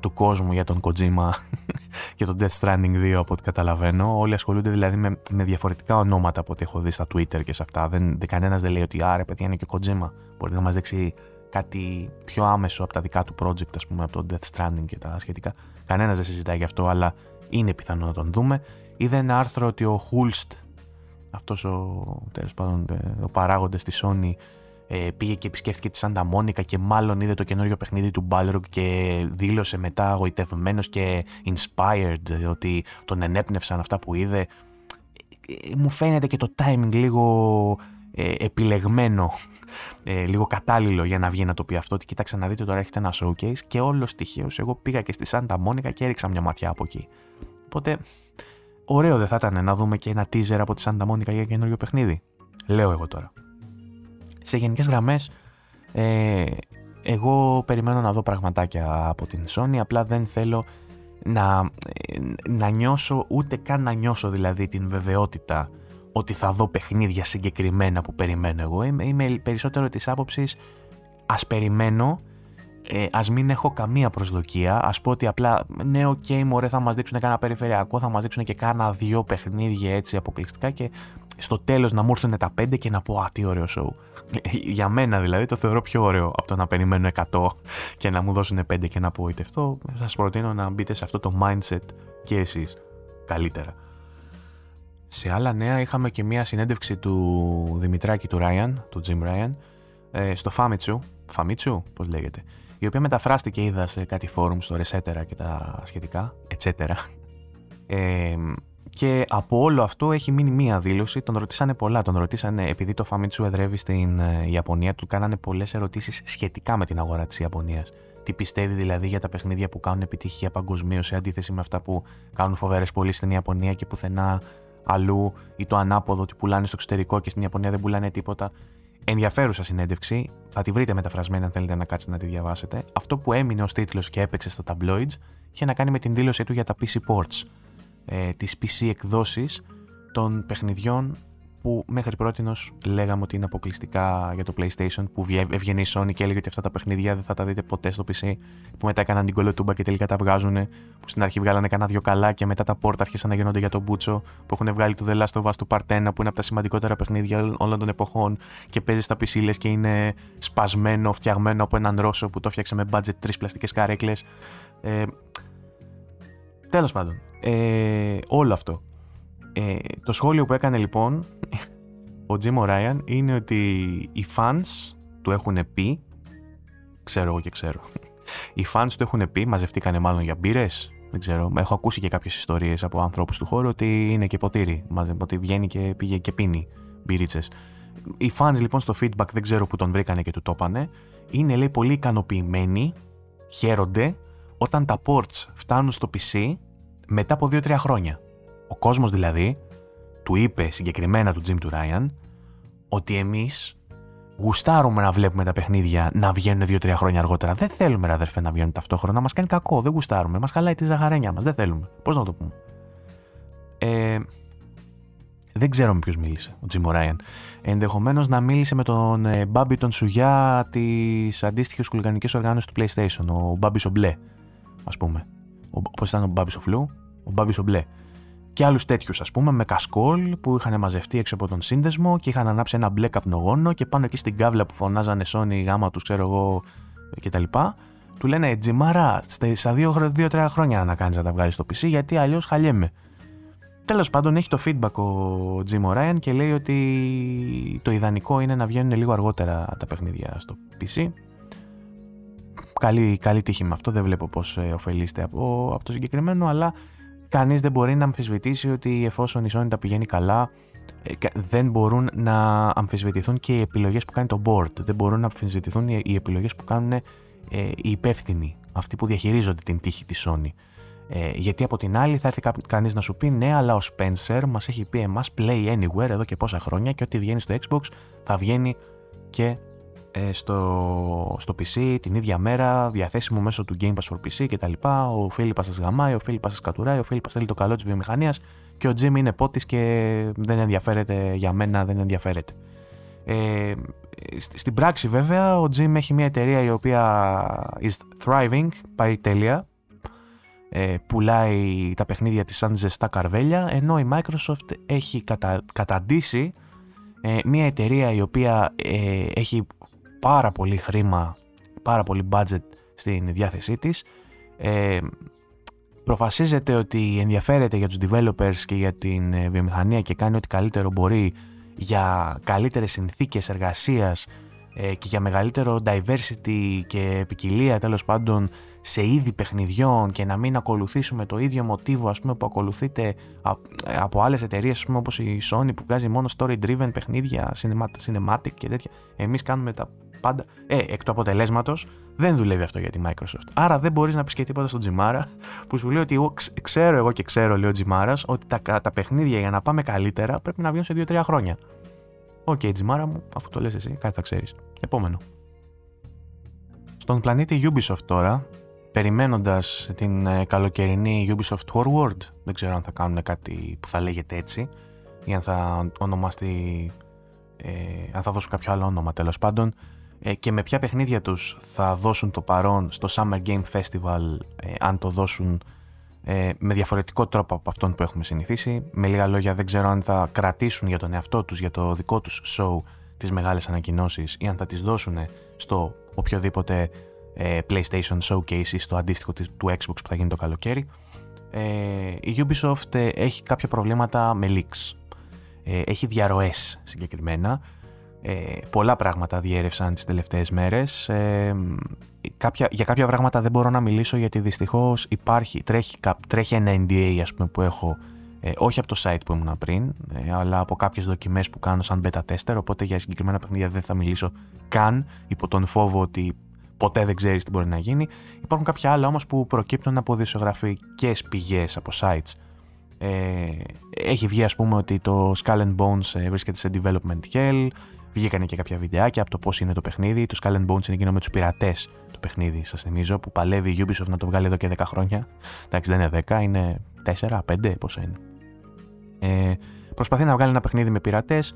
του κόσμου για τον Kojima και τον Death Stranding 2 από ό,τι καταλαβαίνω. Όλοι ασχολούνται δηλαδή με, με διαφορετικά ονόματα από ό,τι έχω δει στα Twitter και σε αυτά. Δεν, κανένας δεν λέει ότι άρε παιδιά είναι και ο Kojima. Μπορεί να μας δείξει κάτι πιο άμεσο από τα δικά του project, ας πούμε, από τον Death Stranding και τα σχετικά. Κανένας δεν συζητάει γι' αυτό, αλλά είναι πιθανό να τον δούμε. Είδα ένα άρθρο ότι ο Hulst, αυτός ο, τέλος πάντων, ο παράγοντας της Sony, ε, πήγε και επισκέφθηκε τη Σάντα Μόνικα και μάλλον είδε το καινούριο παιχνίδι του Balrog και δήλωσε μετά αγωιτευμένος και inspired ότι τον ενέπνευσαν αυτά που είδε. Ε, μου φαίνεται και το timing λίγο ε, επιλεγμένο, ε, λίγο κατάλληλο για να βγει να το πει αυτό. Ότι κοίταξε να δείτε τώρα έρχεται ένα showcase και όλος στοιχείο. Εγώ πήγα και στη Σάντα Μόνικα και έριξα μια ματιά από εκεί. Οπότε, ωραίο δεν θα ήταν να δούμε και ένα teaser από τη Σάντα Μόνικα για καινούριο παιχνίδι. Λέω εγώ τώρα σε γενικές γραμμές ε, εγώ περιμένω να δω πραγματάκια από την Sony απλά δεν θέλω να, ε, να νιώσω ούτε καν να νιώσω δηλαδή την βεβαιότητα ότι θα δω παιχνίδια συγκεκριμένα που περιμένω εγώ είμαι, είμαι περισσότερο της άποψης ας περιμένω ε, ας μην έχω καμία προσδοκία, ας πω ότι απλά ναι ok okay, μωρέ θα μας δείξουν κάνα περιφερειακό, θα μας δείξουν και κάνα δύο παιχνίδια έτσι αποκλειστικά και στο τέλος να μου έρθουν τα πέντε και να πω α τι ωραίο show. Για μένα δηλαδή το θεωρώ πιο ωραίο από το να περιμένω 100 και να μου δώσουν 5 και να απογοητευτώ. Σας προτείνω να μπείτε σε αυτό το mindset και εσείς καλύτερα. Σε άλλα νέα είχαμε και μία συνέντευξη του Δημητράκη του Ράιαν, του Jim Ryan, ε, στο Famitsu, Famitsu πώς λέγεται, η οποία μεταφράστηκε είδα σε κάτι φόρουμ στο Resetera και τα σχετικά, etc. Ε, και από όλο αυτό έχει μείνει μία δήλωση. Τον ρωτήσανε πολλά. Τον ρωτήσανε, επειδή το Famitsu εδρεύει στην ε, Ιαπωνία, του κάνανε πολλές ερωτήσεις σχετικά με την αγορά της Ιαπωνίας. Τι πιστεύει δηλαδή για τα παιχνίδια που κάνουν επιτυχία παγκοσμίως σε αντίθεση με αυτά που κάνουν φοβερές πωλήσεις στην Ιαπωνία και πουθενά αλλού ή το ανάποδο ότι πουλάνε στο εξωτερικό και στην Ιαπωνία δεν πουλάνε τίποτα. Ενδιαφέρουσα συνέντευξη. Θα τη βρείτε μεταφρασμένη αν θέλετε να κάτσετε να τη διαβάσετε. Αυτό που έμεινε ως τίτλος και έπαιξε στα tabloids είχε να κάνει με την δήλωσή του για τα PC ports ε, τις PC εκδόσεις των παιχνιδιών που μέχρι πρώτη λέγαμε ότι είναι αποκλειστικά για το PlayStation που έβγαινε η Sony και έλεγε ότι αυτά τα παιχνίδια δεν θα τα δείτε ποτέ στο PC που μετά έκαναν την κολοτούμπα και τελικά τα βγάζουν που στην αρχή βγάλανε κανένα δυο καλά και μετά τα πόρτα άρχισαν να γίνονται για τον Μπούτσο που έχουν βγάλει το The Last of Us του Part 1 που είναι από τα σημαντικότερα παιχνίδια όλων των εποχών και παίζει στα PC λες και είναι σπασμένο, φτιαγμένο από έναν Ρώσο που το φτιάξε με budget τρεις πλαστικές καρέκλες ε, Τέλος πάντων, ε, όλο αυτό. Ε, το σχόλιο που έκανε λοιπόν ο Jim O'Ryan είναι ότι οι fans του έχουν πει, ξέρω εγώ και ξέρω, οι fans του έχουν πει, μαζευτήκανε μάλλον για μπύρες. Δεν ξέρω, έχω ακούσει και κάποιες ιστορίες από ανθρώπους του χώρου ότι είναι και ποτήρι, ότι βγαίνει και πήγε και πίνει μπυρίτσες. Οι fans λοιπόν στο feedback δεν ξέρω που τον βρήκανε και του το είπανε, είναι λέει πολύ ικανοποιημένοι, χαίρονται όταν τα ports φτάνουν στο PC μετά από 2-3 χρόνια. Ο κόσμος δηλαδή του είπε συγκεκριμένα του Jim του Ryan ότι εμείς γουστάρουμε να βλέπουμε τα παιχνίδια να βγαίνουν 2-3 χρόνια αργότερα. Δεν θέλουμε, ρε αδερφέ, να βγαίνουν ταυτόχρονα. Μας κάνει κακό. Δεν γουστάρουμε. Μας χαλάει τη ζαχαρένια μας. Δεν θέλουμε. Πώς να το πούμε. Ε, δεν ξέρω με ποιος μίλησε ο Τζιμ Ράιαν. Ενδεχομένως να μίλησε με τον ε, Μπάμπι τον Σουγιά της αντίστοιχης κουλγανική οργάνωσης του PlayStation, ο Μπάμπι Σομπλέ, ας πούμε. Όπως ήταν ο Μπάμπι Σοφλού, ο Μπάμπης ο Μπλε. Και άλλους τέτοιους, ας πούμε, με κασκόλ που είχαν μαζευτεί έξω από τον σύνδεσμο και είχαν ανάψει ένα μπλε καπνογόνο και πάνω εκεί στην κάβλα που φωνάζανε Sony, γάμα τους, ξέρω εγώ κτλ. Του λένε Τζιμάρα, στα δύο-τρία χρόνια να κάνεις να τα βγάλεις στο PC γιατί αλλιώς χαλιέμαι. τέλος πάντων έχει το feedback ο Jim O'Ryan και λέει ότι το ιδανικό είναι να βγαίνουν λίγο αργότερα τα παιχνίδια στο PC. Καλή, καλή τύχη με αυτό, δεν βλέπω πώς ε, ωφελείστε από, από το συγκεκριμένο, αλλά κανείς δεν μπορεί να αμφισβητήσει ότι εφόσον η Sony τα πηγαίνει καλά, ε, δεν μπορούν να αμφισβητηθούν και οι επιλογές που κάνει το board. Δεν μπορούν να αμφισβητηθούν οι επιλογές που κάνουν ε, οι υπεύθυνοι, αυτοί που διαχειρίζονται την τύχη της Sony. Ε, γιατί από την άλλη θα έρθει κανείς να σου πει ναι αλλά ο Spencer μας έχει πει εμάς Play Anywhere εδώ και πόσα χρόνια και ό,τι βγαίνει στο Xbox θα βγαίνει και ε, στο, στο PC την ίδια μέρα διαθέσιμο μέσω του Game Pass for PC κτλ. Ο Φίλιππας σας γαμάει, ο Φίλιππας σας κατουράει, ο Φίλιππας θέλει το καλό της βιομηχανίας και ο Jim είναι πότης και δεν ενδιαφέρεται για μένα, δεν ενδιαφέρεται. Ε, στην πράξη βέβαια ο Jim έχει μια εταιρεία η οποία is thriving, πάει τέλεια, ε, πουλάει τα παιχνίδια της σαν ζεστά καρβέλια ενώ η Microsoft έχει κατα, καταντήσει ε, μια εταιρεία η οποία ε, έχει πάρα πολύ χρήμα, πάρα πολύ budget στην διάθεσή της ε, προφασίζεται ότι ενδιαφέρεται για τους developers και για την ε, βιομηχανία και κάνει ό,τι καλύτερο μπορεί για καλύτερες συνθήκες εργασίας ε, και για μεγαλύτερο diversity και ποικιλία τέλος πάντων σε είδη παιχνιδιών και να μην ακολουθήσουμε το ίδιο μοτίβο ας πούμε, που ακολουθείται από άλλες εταιρείες ας πούμε, όπως η Sony που βγάζει μόνο story driven παιχνίδια, cinematic και τέτοια. Εμείς κάνουμε τα πάντα. Ε, εκ του αποτελέσματος δεν δουλεύει αυτό για τη Microsoft. Άρα δεν μπορείς να πεις και τίποτα στον Τζιμάρα που σου λέει ότι εγώ ξέρω εγώ και ξέρω, λέει ο Τζιμάρας, ότι τα, τα παιχνίδια για να πάμε καλύτερα πρέπει να βγουν σε 2-3 χρόνια. Ok, okay, Τζιμάρα μου, αφού το λες εσύ, κάτι θα ξέρεις. Επόμενο. Στον πλανήτη Ubisoft τώρα, περιμένοντας την ε, καλοκαιρινή Ubisoft Forward, δεν ξέρω αν θα κάνουν κάτι που θα λέγεται έτσι ή αν θα ονομαστεί, ε, αν θα δώσουν κάποιο άλλο όνομα τέλος πάντων ε, και με ποια παιχνίδια τους θα δώσουν το παρόν στο Summer Game Festival ε, αν το δώσουν ε, με διαφορετικό τρόπο από αυτόν που έχουμε συνηθίσει; Με λίγα λόγια δεν ξέρω αν θα κρατήσουν για τον εαυτό τους, για το δικό τους show τις μεγάλες ανακοινώσεις ή αν θα τις δώσουν στο οποιοδήποτε ε, PlayStation Showcase ή στο αντίστοιχο του Xbox που θα γίνει το καλοκαίρι. Ε, η Ubisoft ε, έχει κάποια προβλήματα με leaks. Ε, έχει διαρροές συγκεκριμένα. Ε, πολλά πράγματα διέρευσαν τις τελευταίες μέρες. Ε, κάποια, για κάποια πράγματα δεν μπορώ να μιλήσω γιατί δυστυχώς υπάρχει, τρέχει, τρέχει ένα NDA ας πούμε, που έχω ε, όχι από το site που ήμουν πριν, ε, αλλά από κάποιες δοκιμές που κάνω σαν beta tester, οπότε για συγκεκριμένα παιχνίδια δεν θα μιλήσω καν, υπό τον φόβο ότι ποτέ δεν ξέρεις τι μπορεί να γίνει. Υπάρχουν κάποια άλλα όμως που προκύπτουν από δισογραφικές πηγές, από sites. Ε, έχει βγει ας πούμε ότι το Skull and Bones ε, βρίσκεται σε development hell, βγήκανε και κάποια βιντεάκια από το πώς είναι το παιχνίδι. Το Skull and Bones είναι εκείνο με τους πειρατές το παιχνίδι, σας θυμίζω, που παλεύει η Ubisoft να το βγάλει εδώ και 10 χρόνια. Εντάξει, δεν είναι 10, είναι 4, 5, πόσα είναι. Ε, προσπαθεί να βγάλει ένα παιχνίδι με πειρατές.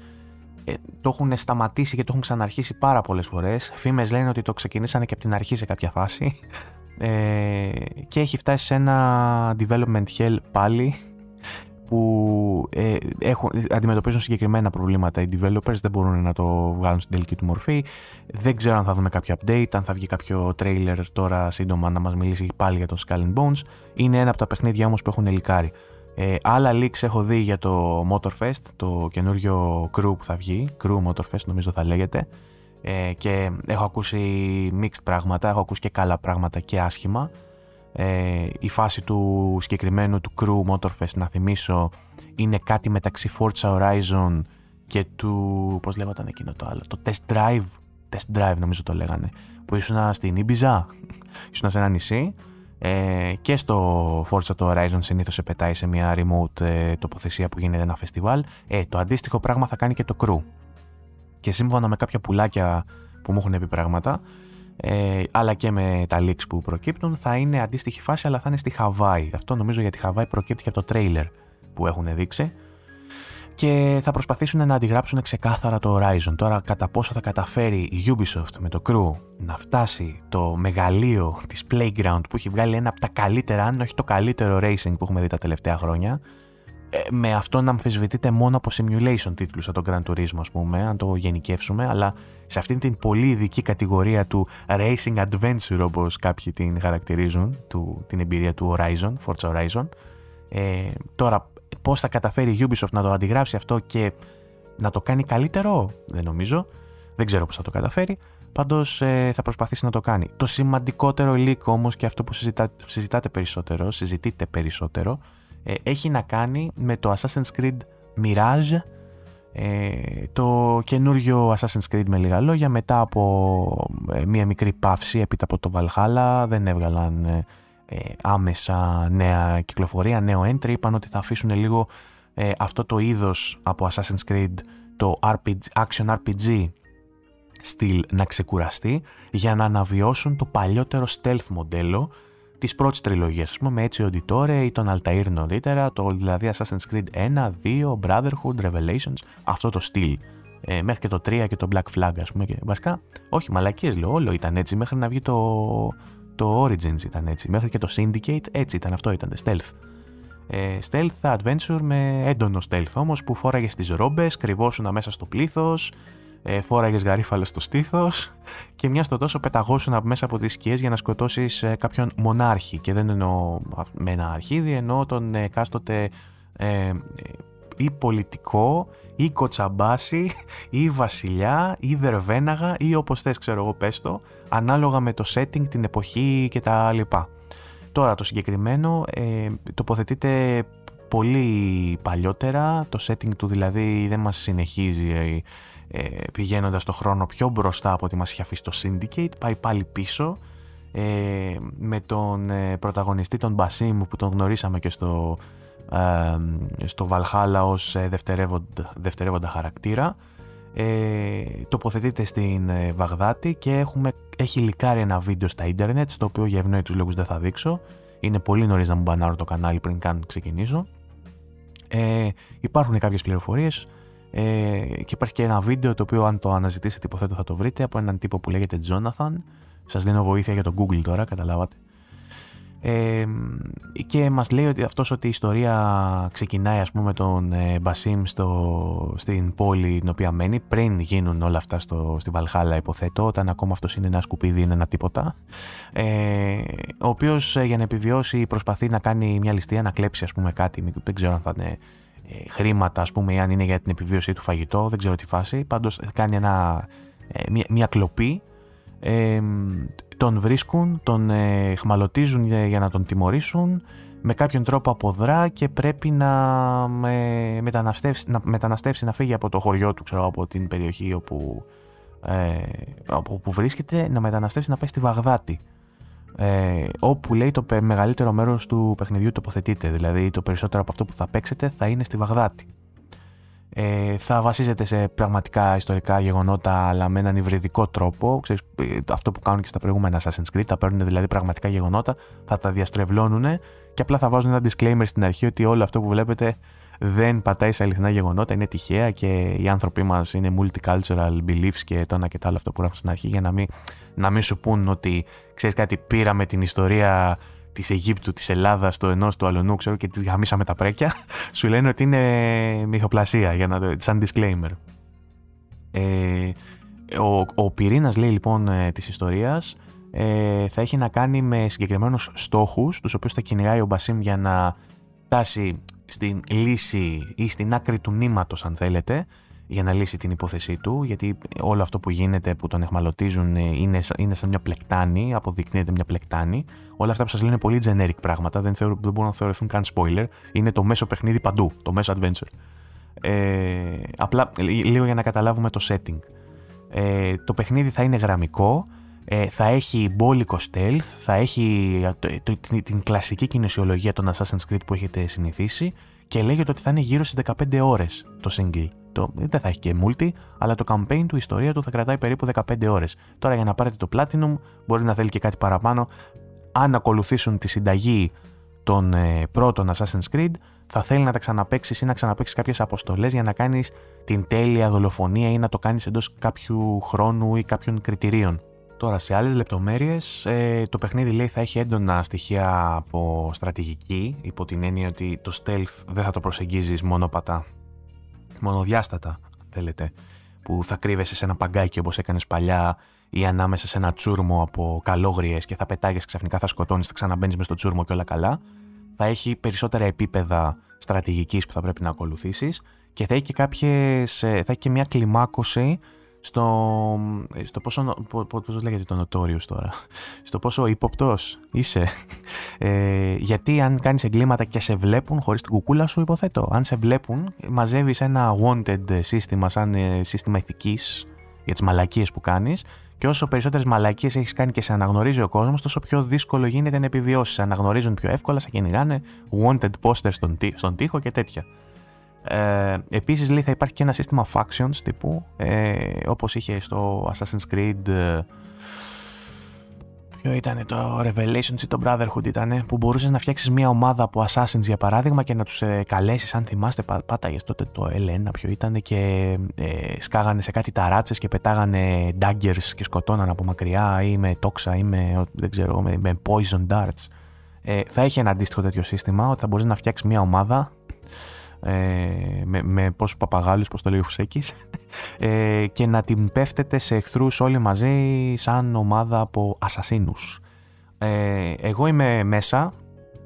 Ε, το έχουν σταματήσει και το έχουν ξαναρχίσει πάρα πολλές φορές. Φήμες λένε ότι το ξεκινήσανε και από την αρχή σε κάποια φάση. Ε, και έχει φτάσει σε ένα development hell πάλι που ε, έχουν, αντιμετωπίζουν συγκεκριμένα προβλήματα οι developers, δεν μπορούν να το βγάλουν στην τελική του μορφή. Δεν ξέρω αν θα δούμε κάποιο update, αν θα βγει κάποιο trailer τώρα σύντομα να μας μιλήσει πάλι για το Skull and Bones. Είναι ένα από τα παιχνίδια όμως που έχουν ελικάρει. Ε, άλλα leaks έχω δει για το Motorfest, το καινούριο crew που θα βγει, crew Motorfest νομίζω θα λέγεται ε, και έχω ακούσει mixed πράγματα, έχω ακούσει και καλά πράγματα και άσχημα. Ε, η φάση του συγκεκριμένου του crew Motorfest, να θυμίσω, είναι κάτι μεταξύ Forza Horizon και του, πώς λέγονταν εκείνο το άλλο, το Test Drive, Test Drive νομίζω το λέγανε, που ήσουν στην Ibiza, ήσουν σε ένα νησί ε, και στο Forza το Horizon συνήθως σε πετάει σε μια remote ε, τοποθεσία που γίνεται ένα φεστιβάλ. Ε, το αντίστοιχο πράγμα θα κάνει και το crew. Και σύμφωνα με κάποια πουλάκια που μου έχουν πει πράγματα, ε, αλλά και με τα leaks που προκύπτουν, θα είναι αντίστοιχη φάση, αλλά θα είναι στη Χαβάη. Αυτό νομίζω για τη Χαβάη προκύπτει και από το trailer που έχουν δείξει και θα προσπαθήσουν να αντιγράψουν ξεκάθαρα το Horizon. Τώρα κατά πόσο θα καταφέρει η Ubisoft με το crew να φτάσει το μεγαλείο της Playground που έχει βγάλει ένα από τα καλύτερα, αν όχι το καλύτερο racing που έχουμε δει τα τελευταία χρόνια, ε, με αυτό να αμφισβητείται μόνο από simulation τίτλους σαν τον Gran Turismo ας πούμε, αν το γενικεύσουμε, αλλά σε αυτήν την πολύ ειδική κατηγορία του racing adventure όπως κάποιοι την χαρακτηρίζουν, του, την εμπειρία του Horizon, Forza Horizon, ε, τώρα πώς θα καταφέρει η Ubisoft να το αντιγράψει αυτό και να το κάνει καλύτερο, δεν νομίζω. Δεν ξέρω πώς θα το καταφέρει. Πάντως ε, θα προσπαθήσει να το κάνει. Το σημαντικότερο leak όμως και αυτό που συζητά, συζητάτε περισσότερο, συζητείτε περισσότερο, ε, έχει να κάνει με το Assassin's Creed Mirage, ε, το καινούριο Assassin's Creed με λίγα λόγια, μετά από ε, μία μικρή παύση έπειτα από το Valhalla, δεν έβγαλαν ε, άμεσα νέα κυκλοφορία, νέο entry, είπαν ότι θα αφήσουν λίγο αυτό το είδος από Assassin's Creed, το RPG, action RPG στυλ να ξεκουραστεί για να αναβιώσουν το παλιότερο stealth μοντέλο τη πρώτη τριλογία, ας πούμε, με έτσι Auditore ή τον Altair νωρίτερα, το δηλαδή Assassin's Creed 1, 2, Brotherhood, Revelations, αυτό το στυλ. Ε, μέχρι και το 3 και το Black Flag, ας πούμε. Και, βασικά, όχι, μαλακίες λέω, όλο ήταν έτσι, μέχρι να βγει το, το Origins ήταν έτσι. Μέχρι και το Syndicate έτσι ήταν, αυτό ήταν, stealth. Ε, stealth adventure με έντονο stealth όμως που φόραγες στι ρόμπες, κρυβόσουν μέσα στο πλήθος, ε, φόραγες γαρίφαλο στο στήθος και μια στο τόσο πεταγόσουν μέσα από τις σκιές για να σκοτώσεις ε, κάποιον μονάρχη. Και δεν εννοώ με ένα αρχίδι, εννοώ τον εκάστοτε ε, ή πολιτικό ή κοτσαμπάση ή βασιλιά ή δερβέναγα ή όπως θες ξέρω εγώ πες το ανάλογα με το setting, την εποχή και τα λοιπά. Τώρα το συγκεκριμένο ε, τοποθετείται πολύ παλιότερα, το setting του δηλαδή δεν μας συνεχίζει ε, ε, πηγαίνοντας το χρόνο πιο μπροστά από ό,τι μας είχε αφήσει το Syndicate, πάει πάλι πίσω ε, με τον ε, πρωταγωνιστή τον Μπασίμ που τον γνωρίσαμε και στο, ε, στο Valhalla ως ε, δευτερεύοντα, δευτερεύοντα χαρακτήρα. Ε, τοποθετείται στην ε, Βαγδάτη και έχουμε, έχει λικάρει ένα βίντεο στα ίντερνετ στο οποίο για ευνόητους λόγους δεν θα δείξω. Είναι πολύ νωρίς να μου μπανάρω το κανάλι πριν καν ξεκινήσω. Ε, υπάρχουν κάποιες πληροφορίες ε, και υπάρχει και ένα βίντεο το οποίο αν το αναζητήσετε υποθέτω θα το βρείτε από έναν τύπο που λέγεται Jonathan. Σας δίνω βοήθεια για το Google τώρα, καταλάβατε. Ε, και μας λέει ότι αυτός ότι η ιστορία ξεκινάει ας πούμε με τον ε, Μπασίμ στο, στην πόλη την οποία μένει πριν γίνουν όλα αυτά στο, στη Βαλχάλα υποθέτω όταν ακόμα αυτός είναι ένα σκουπίδι είναι ένα τίποτα ε, ο οποίος ε, για να επιβιώσει προσπαθεί να κάνει μια ληστεία να κλέψει ας πούμε κάτι δεν ξέρω αν θα είναι ε, χρήματα, ας πούμε, αν είναι για την επιβίωσή του φαγητό, δεν ξέρω τι φάση. Πάντως κάνει ένα, ε, μια, μια κλοπή. Ε, τον βρίσκουν, τον ε, χμαλωτίζουν για, να τον τιμωρήσουν με κάποιον τρόπο αποδρά και πρέπει να, ε, μεταναστεύσει, να μεταναστεύσει να φύγει από το χωριό του, ξέρω, από την περιοχή όπου, ε, όπου βρίσκεται, να μεταναστεύσει να πάει στη Βαγδάτη ε, όπου λέει το μεγαλύτερο μέρος του παιχνιδιού τοποθετείται, δηλαδή το περισσότερο από αυτό που θα παίξετε θα είναι στη Βαγδάτη. Ε, θα βασίζεται σε πραγματικά ιστορικά γεγονότα αλλά με έναν υβριδικό τρόπο ξέρεις, ε, αυτό που κάνουν και στα προηγούμενα Assassin's Creed θα παίρνουν δηλαδή πραγματικά γεγονότα θα τα διαστρεβλώνουν και απλά θα βάζουν ένα disclaimer στην αρχή ότι όλο αυτό που βλέπετε δεν πατάει σε αληθινά γεγονότα, είναι τυχαία και οι άνθρωποι μας είναι multicultural beliefs και το ένα και το άλλο αυτό που γράφω στην αρχή για να μην, να μην σου πούν ότι ξέρεις κάτι, πήραμε την ιστορία της Αιγύπτου, της Ελλάδας, το ενός του αλωνού, ξέρω και τη γαμίσαμε τα πρέκια. σου λένε ότι είναι μυθοπλασία, για να το, σαν disclaimer. Ε, ο, ο πυρήνας λέει λοιπόν ε, της ιστορίας ε, θα έχει να κάνει με συγκεκριμένους στόχους, τους οποίους θα κυνηγάει ο Μπασίμ για να φτάσει στην λύση ή στην άκρη του νήματος αν θέλετε για να λύσει την υπόθεσή του γιατί όλο αυτό που γίνεται που τον εχμαλωτίζουν είναι, είναι σαν μια πλεκτάνη, αποδεικνύεται μια πλεκτάνη. Όλα αυτά που σας λένε πολύ generic πράγματα δεν, θεωρώ, δεν μπορούν να θεωρηθούν καν spoiler. Είναι το μέσο παιχνίδι παντού, το μέσο adventure. Ε, απλά λίγο για να καταλάβουμε το setting. Ε, το παιχνίδι θα είναι γραμμικό ε, θα έχει μπόλικο stealth, θα έχει το, την, την, κλασική κινησιολογία των Assassin's Creed που έχετε συνηθίσει και λέγεται ότι θα είναι γύρω στις 15 ώρες το single. Το, δεν θα έχει και multi, αλλά το campaign του, η ιστορία του θα κρατάει περίπου 15 ώρες. Τώρα για να πάρετε το Platinum μπορεί να θέλει και κάτι παραπάνω. Αν ακολουθήσουν τη συνταγή των ε, πρώτων Assassin's Creed, θα θέλει να τα ξαναπέξει ή να ξαναπέξει κάποιες αποστολές για να κάνεις την τέλεια δολοφονία ή να το κάνεις εντός κάποιου χρόνου ή κάποιων κριτηρίων. Τώρα σε άλλες λεπτομέρειες ε, το παιχνίδι λέει θα έχει έντονα στοιχεία από στρατηγική υπό την έννοια ότι το stealth δεν θα το προσεγγίζεις μονόπατα, μονοδιάστατα θέλετε που θα κρύβεσαι σε ένα παγκάκι όπως έκανες παλιά ή ανάμεσα σε ένα τσούρμο από καλόγριες και θα πετάγεις ξαφνικά θα σκοτώνεις, θα ξαναμπαίνεις μες στο τσούρμο και όλα καλά. θα έχει περισσότερα επίπεδα στρατηγικής που θα πρέπει να ακολουθήσεις και θα έχει και κάποιες, ε, θα έχει και μια κλιμάκωση στο, στο πόσο, πώς λέγεται το Notorious τώρα, στο πόσο ύποπτο είσαι. Ε, γιατί αν κάνεις εγκλήματα και σε βλέπουν χωρίς την κουκούλα σου υποθέτω, αν σε βλέπουν μαζεύεις ένα wanted σύστημα σαν ε, σύστημα ηθικής για τις μαλακίες που κάνεις και όσο περισσότερες μαλακίες έχεις κάνει και σε αναγνωρίζει ο κόσμος, τόσο πιο δύσκολο γίνεται να επιβιώσεις. Σε αναγνωρίζουν πιο εύκολα, σε κυνηγάνε wanted posters στον, στον τοίχο και τέτοια. Ε, επίσης λέει θα υπάρχει και ένα σύστημα factions τύπου ε, όπως είχε στο Assassin's Creed ε, ποιο ήταν το Revelations ή το Brotherhood ήταν που μπορούσες να φτιάξεις μια ομάδα από Assassins για παράδειγμα και να τους ε, καλέσεις αν θυμάστε πά, πάταγες τότε το L1 ποιο ήταν και ε, σκάγανε σε κάτι ταράτσες και πετάγανε daggers και σκοτώναν από μακριά ή με τόξα ή με, δεν ξέρω, με, με poison darts. Ε, θα έχει ένα αντίστοιχο τέτοιο σύστημα ότι θα μπορείς να φτιάξεις μια ομάδα ε, με, με πόσους παπαγάλους, πώς το λέει ο Φουσέκης, ε, και να την πέφτετε σε εχθρούς όλοι μαζί σαν ομάδα από ασασίνους. Ε, εγώ είμαι μέσα,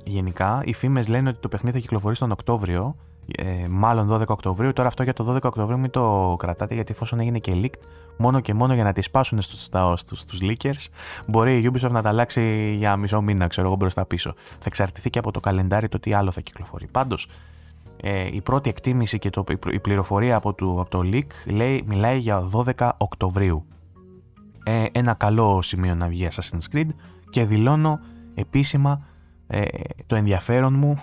γενικά. Οι φήμες λένε ότι το παιχνίδι θα κυκλοφορήσει τον Οκτώβριο, ε, μάλλον 12 Οκτωβρίου. Τώρα αυτό για το 12 Οκτωβρίου μην το κρατάτε γιατί εφόσον έγινε και leaked, μόνο και μόνο για να τη σπάσουν στους, στους, στους leakers, μπορεί η Ubisoft να τα αλλάξει για μισό μήνα, ξέρω εγώ, μπροστά πίσω. Θα εξαρτηθεί και από το καλεντάρι το τι άλλο θα κυκλοφορεί. Πάντως, ε, η πρώτη εκτίμηση και το, η πληροφορία από το, από το leak λέει, μιλάει για 12 Οκτωβρίου. Ε, ένα καλό σημείο να βγει Assassin's Creed και δηλώνω επίσημα ε, το ενδιαφέρον μου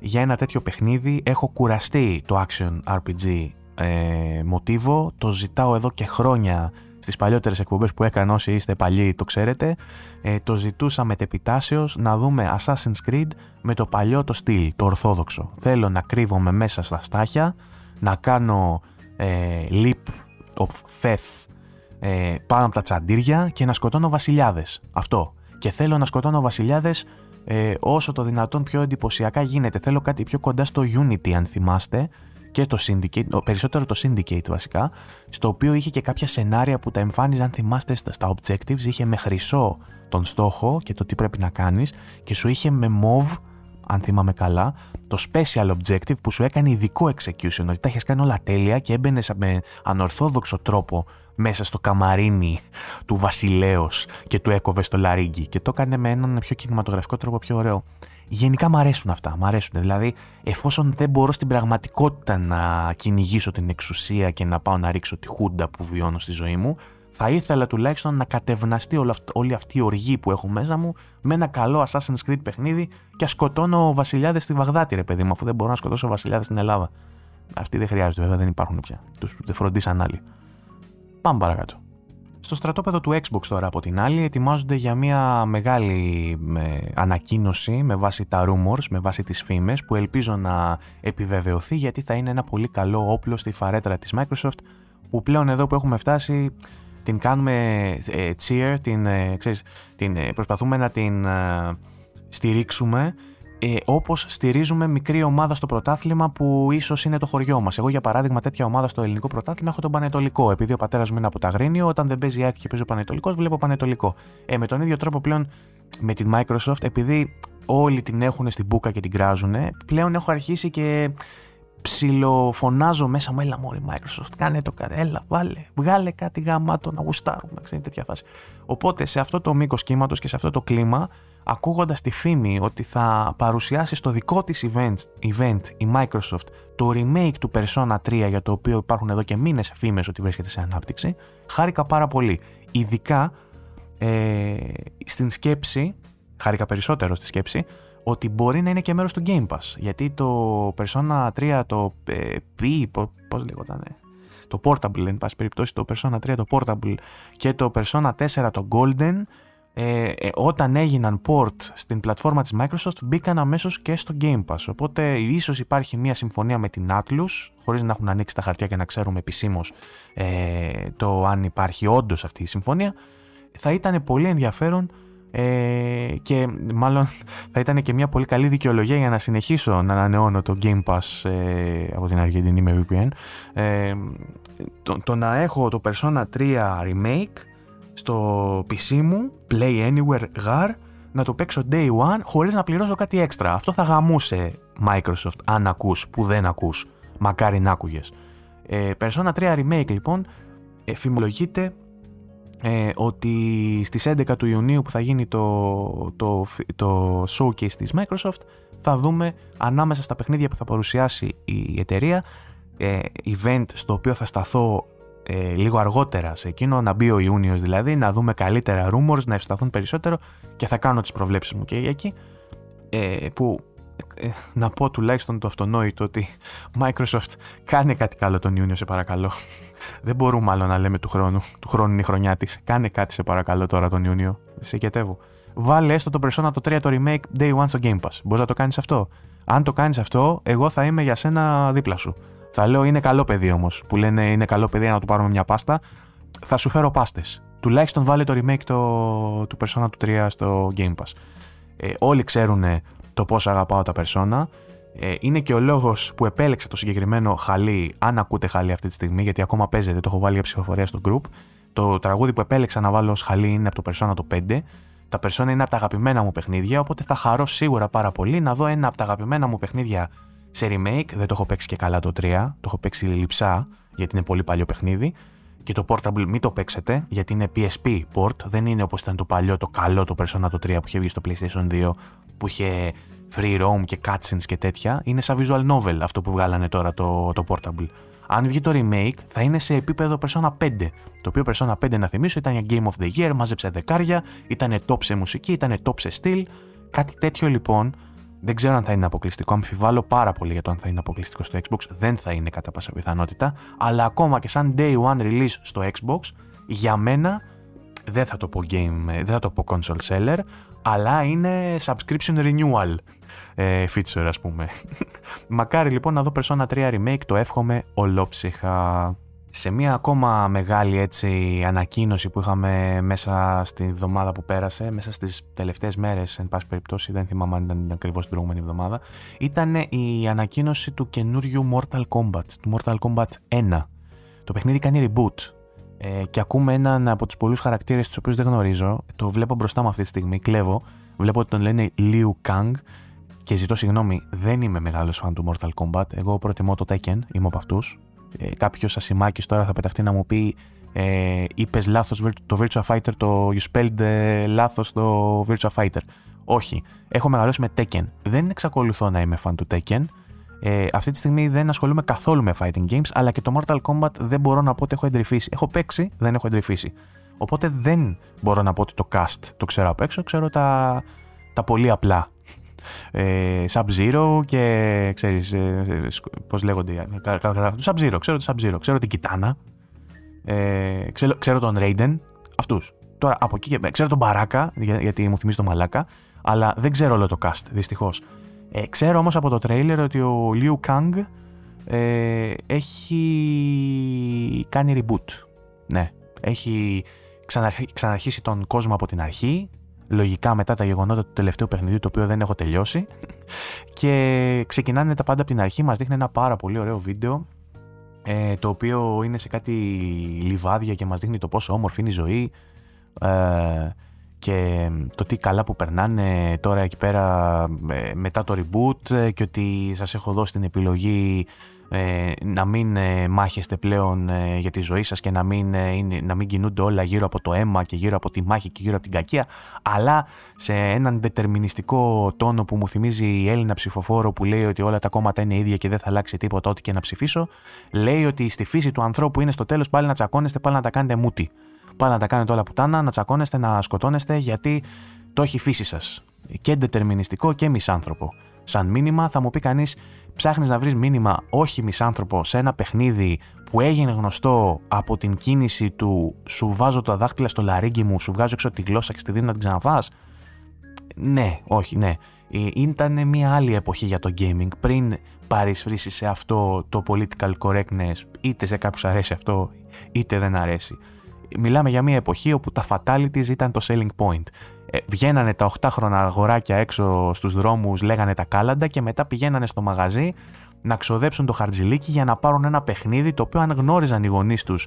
για ένα τέτοιο παιχνίδι. Έχω κουραστεί το action RPG ε, μοτίβο, το ζητάω εδώ και χρόνια στις παλιότερες εκπομπές που έκανα όσοι είστε παλιοί το ξέρετε. Ε, το ζητούσα μετεπιτάσεως να δούμε Assassin's Creed με το παλιό το στυλ, το ορθόδοξο. Θέλω να κρύβομαι μέσα στα στάχια να κάνω ε, leap of faith ε, πάνω από τα τσαντήρια και να σκοτώνω βασιλιάδες. Αυτό. Και θέλω να σκοτώνω βασιλιάδες ε, όσο το δυνατόν πιο εντυπωσιακά γίνεται. Θέλω κάτι πιο κοντά στο Unity αν θυμάστε και το Syndicate, περισσότερο το Syndicate βασικά, στο οποίο είχε και κάποια σενάρια που τα εμφάνιζαν, αν θυμάστε, στα objectives, είχε με χρυσό τον στόχο και το τι πρέπει να κάνεις και σου είχε με mauve, αν θυμάμαι καλά, το special objective που σου έκανε ειδικό execution, ότι τα έχεις κάνει όλα τέλεια και έμπαινες με ανορθόδοξο τρόπο μέσα στο καμαρίνι του βασιλέως και του έκοβε στο λαρίγκι και το έκανε με έναν πιο κινηματογραφικό τρόπο πιο ωραίο. Γενικά μου αρέσουν αυτά. Μ' αρέσουν. Δηλαδή, εφόσον δεν μπορώ στην πραγματικότητα να κυνηγήσω την εξουσία και να πάω να ρίξω τη χούντα που βιώνω στη ζωή μου, θα ήθελα τουλάχιστον να κατευναστεί όλη αυτή η οργή που έχω μέσα μου με ένα καλό Assassin's Creed παιχνίδι και σκοτώνω βασιλιάδες στη Βαγδάτη, ρε παιδί μου, αφού δεν μπορώ να σκοτώσω βασιλιάδες στην Ελλάδα. Αυτοί δεν χρειάζονται, βέβαια, δεν υπάρχουν πια. Τους φροντίσαν άλλοι. Πάμε παρακάτω. Στο στρατόπεδο του Xbox τώρα από την άλλη ετοιμάζονται για μια μεγάλη ανακοίνωση με βάση τα rumors, με βάση τις φήμες που ελπίζω να επιβεβαιωθεί γιατί θα είναι ένα πολύ καλό όπλο στη φαρέτρα της Microsoft που πλέον εδώ που έχουμε φτάσει την κάνουμε ε, cheer, την, ε, ξέρεις, την, ε, προσπαθούμε να την στηρίξουμε ε, όπως στηρίζουμε μικρή ομάδα στο πρωτάθλημα που ίσως είναι το χωριό μας. Εγώ, για παράδειγμα, τέτοια ομάδα στο ελληνικό πρωτάθλημα έχω τον Πανετολικό. Επειδή ο πατέρας μου είναι από τα Γρήνιο, όταν δεν παίζει άκρη και παίζει ο Πανετολικός, βλέπω Πανετολικό. Ε, με τον ίδιο τρόπο πλέον με την Microsoft, επειδή όλοι την έχουν στην μπουκα και την κράζουν, πλέον έχω αρχίσει και ψιλοφωνάζω μέσα μου, έλα μόρι Microsoft, κάνε το κάτι, έλα βάλε, βγάλε κάτι γαμάτο να γουστάρουμε, ξέρει τέτοια φάση. Οπότε σε αυτό το μήκος κύματος και σε αυτό το κλίμα ακούγοντας τη φήμη ότι θα παρουσιάσει στο δικό της event, event η Microsoft το remake του Persona 3 για το οποίο υπάρχουν εδώ και μήνες φήμες ότι βρίσκεται σε ανάπτυξη, χάρηκα πάρα πολύ. Ειδικά ε, στην σκέψη, χάρηκα περισσότερο στη σκέψη, ότι μπορεί να είναι και μέρος του Game Pass. Γιατί το Persona 3, το ε, P, πώς λέγονταν, το Portable, εν πάση περιπτώσει το Persona 3 το Portable και το Persona 4 το Golden ε, ε, όταν έγιναν port στην πλατφόρμα της Microsoft μπήκαν αμέσως και στο Game Pass. Οπότε ίσως υπάρχει μια συμφωνία με την Atlus χωρίς να έχουν ανοίξει τα χαρτιά και να ξέρουμε επισήμως ε, το αν υπάρχει όντως αυτή η συμφωνία θα ήταν πολύ ενδιαφέρον ε, και μάλλον θα ήταν και μια πολύ καλή δικαιολογία για να συνεχίσω να ανανεώνω το Game Pass ε, από την Αργεντινή με VPN ε, το, το να έχω το Persona 3 Remake στο PC μου, Play Anywhere GAR, να το παίξω day one χωρίς να πληρώσω κάτι έξτρα. Αυτό θα γαμούσε Microsoft αν ακούς που δεν ακούς. Μακάρι να άκουγες. Ε, Persona 3 Remake λοιπόν εφημολογείται ε, ότι στις 11 του Ιουνίου που θα γίνει το, το, το showcase της Microsoft θα δούμε ανάμεσα στα παιχνίδια που θα παρουσιάσει η εταιρεία ε, event στο οποίο θα σταθώ ε, λίγο αργότερα σε εκείνο, να μπει ο Ιούνιος δηλαδή, να δούμε καλύτερα rumors, να ευσταθούν περισσότερο και θα κάνω τις προβλέψεις μου και εκεί ε, που ε, να πω τουλάχιστον το αυτονόητο ότι Microsoft κάνε κάτι καλό τον Ιούνιο σε παρακαλώ. Δεν μπορούμε άλλο να λέμε του χρόνου. Του χρόνου είναι η χρονιά της. Κάνε κάτι σε παρακαλώ τώρα τον Ιούνιο. Σε κετεύω. Βάλε έστω το Persona το 3 το remake day one στο Game Pass. Μπορείς να το κάνεις αυτό; Αν το κάνεις αυτό, εγώ θα είμαι για σένα δίπλα σου. Θα λέω είναι καλό παιδί όμως. Που λένε είναι καλό παιδί να του πάρουμε μια πάστα. Θα σου φέρω πάστες. Τουλάχιστον βάλε το remake το, του Persona του 3 στο Game Pass. Ε, όλοι ξέρουν το πώς αγαπάω τα Persona. Ε, είναι και ο λόγος που επέλεξα το συγκεκριμένο χαλί, αν ακούτε χαλί αυτή τη στιγμή, γιατί ακόμα παίζεται, το έχω βάλει για ψηφοφορία στο group. Το τραγούδι που επέλεξα να βάλω ως χαλί είναι από το Persona το 5. Τα Persona είναι από τα αγαπημένα μου παιχνίδια, οπότε θα χαρώ σίγουρα πάρα πολύ να δω ένα από τα αγαπημένα μου παιχνίδια σε remake. Δεν το έχω παίξει και καλά το 3, το έχω παίξει λιψά, γιατί είναι πολύ παλιό παιχνίδι. Και το Portable μην το παίξετε, γιατί είναι PSP port, δεν είναι όπως ήταν το παλιό, το καλό το Persona το 3 που είχε βγει στο PlayStation 2, που είχε free roam και cutscenes και τέτοια. Είναι σαν visual novel αυτό που βγάλανε τώρα το, το Portable. Αν βγει το remake, θα είναι σε επίπεδο Persona 5. Το οποίο Persona 5, να θυμίσω, ήταν Game of the Year, μάζεψε δεκάρια, ήταν top σε μουσική, ήταν top σε στυλ. Κάτι τέτοιο λοιπόν δεν ξέρω αν θα είναι αποκλειστικό. Αμφιβάλλω πάρα πολύ για το αν θα είναι αποκλειστικό στο Xbox. Δεν θα είναι κατά πάσα πιθανότητα. Αλλά ακόμα και σαν day one release στο Xbox, για μένα δεν θα το πω game, δεν θα το πω console seller, αλλά είναι subscription renewal ε, feature ας πούμε. Μακάρι λοιπόν να δω Persona 3 Remake, το εύχομαι ολόψυχα. Σε μια ακόμα μεγάλη έτσι ανακοίνωση που είχαμε μέσα στη εβδομάδα που πέρασε, μέσα στις τελευταίες μέρες, εν πάση περιπτώσει, δεν θυμάμαι αν ήταν ακριβώς την προηγούμενη εβδομάδα, ήταν η ανακοίνωση του καινούριου Mortal Kombat, του Mortal Kombat 1. Το παιχνίδι κάνει reboot. Ε, και ακούμε έναν από τους πολλούς χαρακτήρες τους οποίους δεν γνωρίζω, το βλέπω μπροστά μου αυτή τη στιγμή, κλέβω, βλέπω ότι τον λένε Liu Kang. Και ζητώ συγγνώμη, δεν είμαι μεγάλος φαν του Mortal Kombat, εγώ προτιμώ το Tekken, είμαι από αυτούς, ε, κάποιος ασημάκι τώρα θα πεταχτεί να μου πει ε, είπες λάθος το Virtua Fighter, το you spelled ε, λάθος το Virtua Fighter. Όχι. Έχω μεγαλώσει με Tekken. Δεν εξακολουθώ να είμαι fan του Tekken. Ε, αυτή τη στιγμή δεν ασχολούμαι καθόλου με fighting games, αλλά και το Mortal Kombat δεν μπορώ να πω ότι έχω εντρυφήσει. Έχω παίξει, δεν έχω εντρυφήσει. Οπότε δεν μπορώ να πω ότι το cast το ξέρω απ' έξω, ξέρω τα, τα πολύ απλά ε, Sub-Zero και ξέρεις ε, πώς λέγονται το Sub-Zero, ξέρω το Sub-Zero, ξέρω την Kitana ε, ξέρω, ξέρω τον Raiden αυτούς. Τώρα από εκεί και ξέρω τον Baraka γιατί μου θυμίζει τον Μαλάκα αλλά δεν ξέρω όλο το cast δυστυχώς. Ε, ξέρω όμως από το τρέιλερ ότι ο Liu Kang ε, έχει κάνει reboot. Ναι έχει ξαναρχίσει τον κόσμο από την αρχή λογικά μετά τα γεγονότα του τελευταίου παιχνιδιού το οποίο δεν έχω τελειώσει. Και ξεκινάνε τα πάντα από την αρχή μας δείχνει ένα πάρα πολύ ωραίο βίντεο ε, το οποίο είναι σε κάτι λιβάδια και μας δείχνει το πόσο όμορφη είναι η ζωή ε, και το τι καλά που περνάνε τώρα εκεί πέρα ε, μετά το reboot και ότι σας έχω δώσει την επιλογή ε, να μην ε, μάχεστε πλέον ε, για τη ζωή σας και να μην, είναι, να μην κινούνται όλα γύρω από το αίμα και γύρω από τη μάχη και γύρω από την κακία αλλά σε έναν δετερμινιστικό τόνο που μου θυμίζει η Έλληνα ψηφοφόρο που λέει ότι όλα τα κόμματα είναι ίδια και δεν θα αλλάξει τίποτα ό,τι και να ψηφίσω λέει ότι στη φύση του ανθρώπου είναι στο τέλος πάλι να τσακώνεστε πάλι να τα κάνετε μούτι. Πάλι να τα κάνετε όλα πουτάνα, να τσακώνεστε, να σκοτώνεστε γιατί το έχει φύση σας. Και δετερμινιστικό και μισάνθρωπο σαν μήνυμα θα μου πει κανείς ψάχνεις να βρεις μήνυμα όχι μισάνθρωπο σε ένα παιχνίδι που έγινε γνωστό από την κίνηση του σου βάζω τα δάχτυλα στο λαρίγκι μου, σου βγάζω έξω τη γλώσσα και στη δίνω να την ξαναφάς. Ναι, όχι, ναι. Ε, ήταν μια άλλη εποχή για το gaming πριν παρισφρήσεις σε αυτό το political correctness είτε σε κάποιους αρέσει αυτό είτε δεν αρέσει. Μιλάμε για μια εποχή όπου τα fatalities ήταν το selling point. Ε, βγαίνανε τα 8χρονα αγοράκια έξω στους δρόμους, λέγανε τα κάλαντα και μετά πηγαίνανε στο μαγαζί να ξοδέψουν το χαρτζιλίκι για να πάρουν ένα παιχνίδι το οποίο αν γνώριζαν οι γονείς τους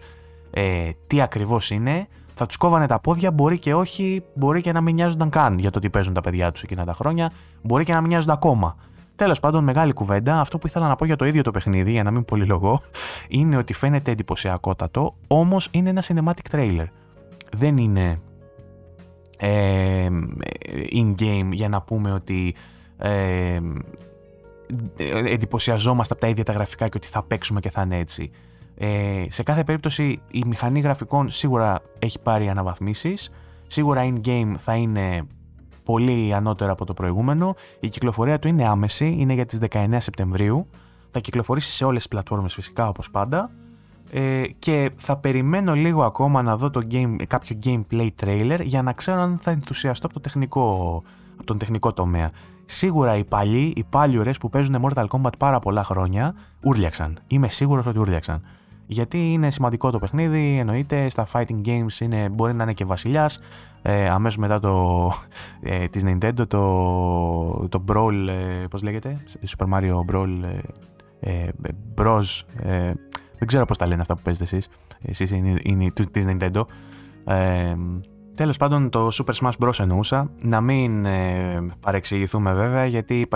ε, τι ακριβώς είναι, θα τους κόβανε τα πόδια, μπορεί και όχι, μπορεί και να μην νοιάζονταν καν για το τι παίζουν τα παιδιά τους εκείνα τα χρόνια, μπορεί και να μην νοιάζονται ακόμα. Τέλος πάντων, μεγάλη κουβέντα. Αυτό που ήθελα να πω για το ίδιο το παιχνίδι, για να μην πολυλογώ, είναι ότι φαίνεται εντυπωσιακότατο, όμως είναι ένα cinematic trailer. Δεν είναι ε, in-game για να πούμε ότι ε, εντυπωσιαζόμαστε από τα ίδια τα γραφικά και ότι θα παίξουμε και θα είναι έτσι. Ε, σε κάθε περίπτωση η μηχανή γραφικών σίγουρα έχει πάρει αναβαθμίσεις, σίγουρα in-game θα είναι πολύ ανώτερο από το προηγούμενο, η κυκλοφορία του είναι άμεση, είναι για τις 19 Σεπτεμβρίου, θα κυκλοφορήσει σε όλες τις πλατφόρμες φυσικά όπως πάντα ε, και θα περιμένω λίγο ακόμα να δω το game, κάποιο gameplay trailer για να ξέρω αν θα ενθουσιαστώ από, το τεχνικό, από τον τεχνικό τομέα. Σίγουρα οι παλιοί, οι παλιουρές που παίζουν Mortal Kombat πάρα πολλά χρόνια, ούρλιαξαν. Είμαι σίγουρος ότι ούρλιαξαν. Γιατί είναι σημαντικό το παιχνίδι, εννοείται, στα fighting games είναι, μπορεί να είναι και βασιλιάς. Ε, αμέσως μετά το, ε, της Nintendo το, το Brawl, ε, πώς λέγεται, Super Mario Brawl, ε, ε Bros, ε, δεν ξέρω πώς τα λένε αυτά που παίζετε εσείς, εσείς είναι, είναι της Nintendo. Ε, Τέλος πάντων το Super Smash Bros. εννοούσα, να μην ε, παρεξηγηθούμε βέβαια γιατί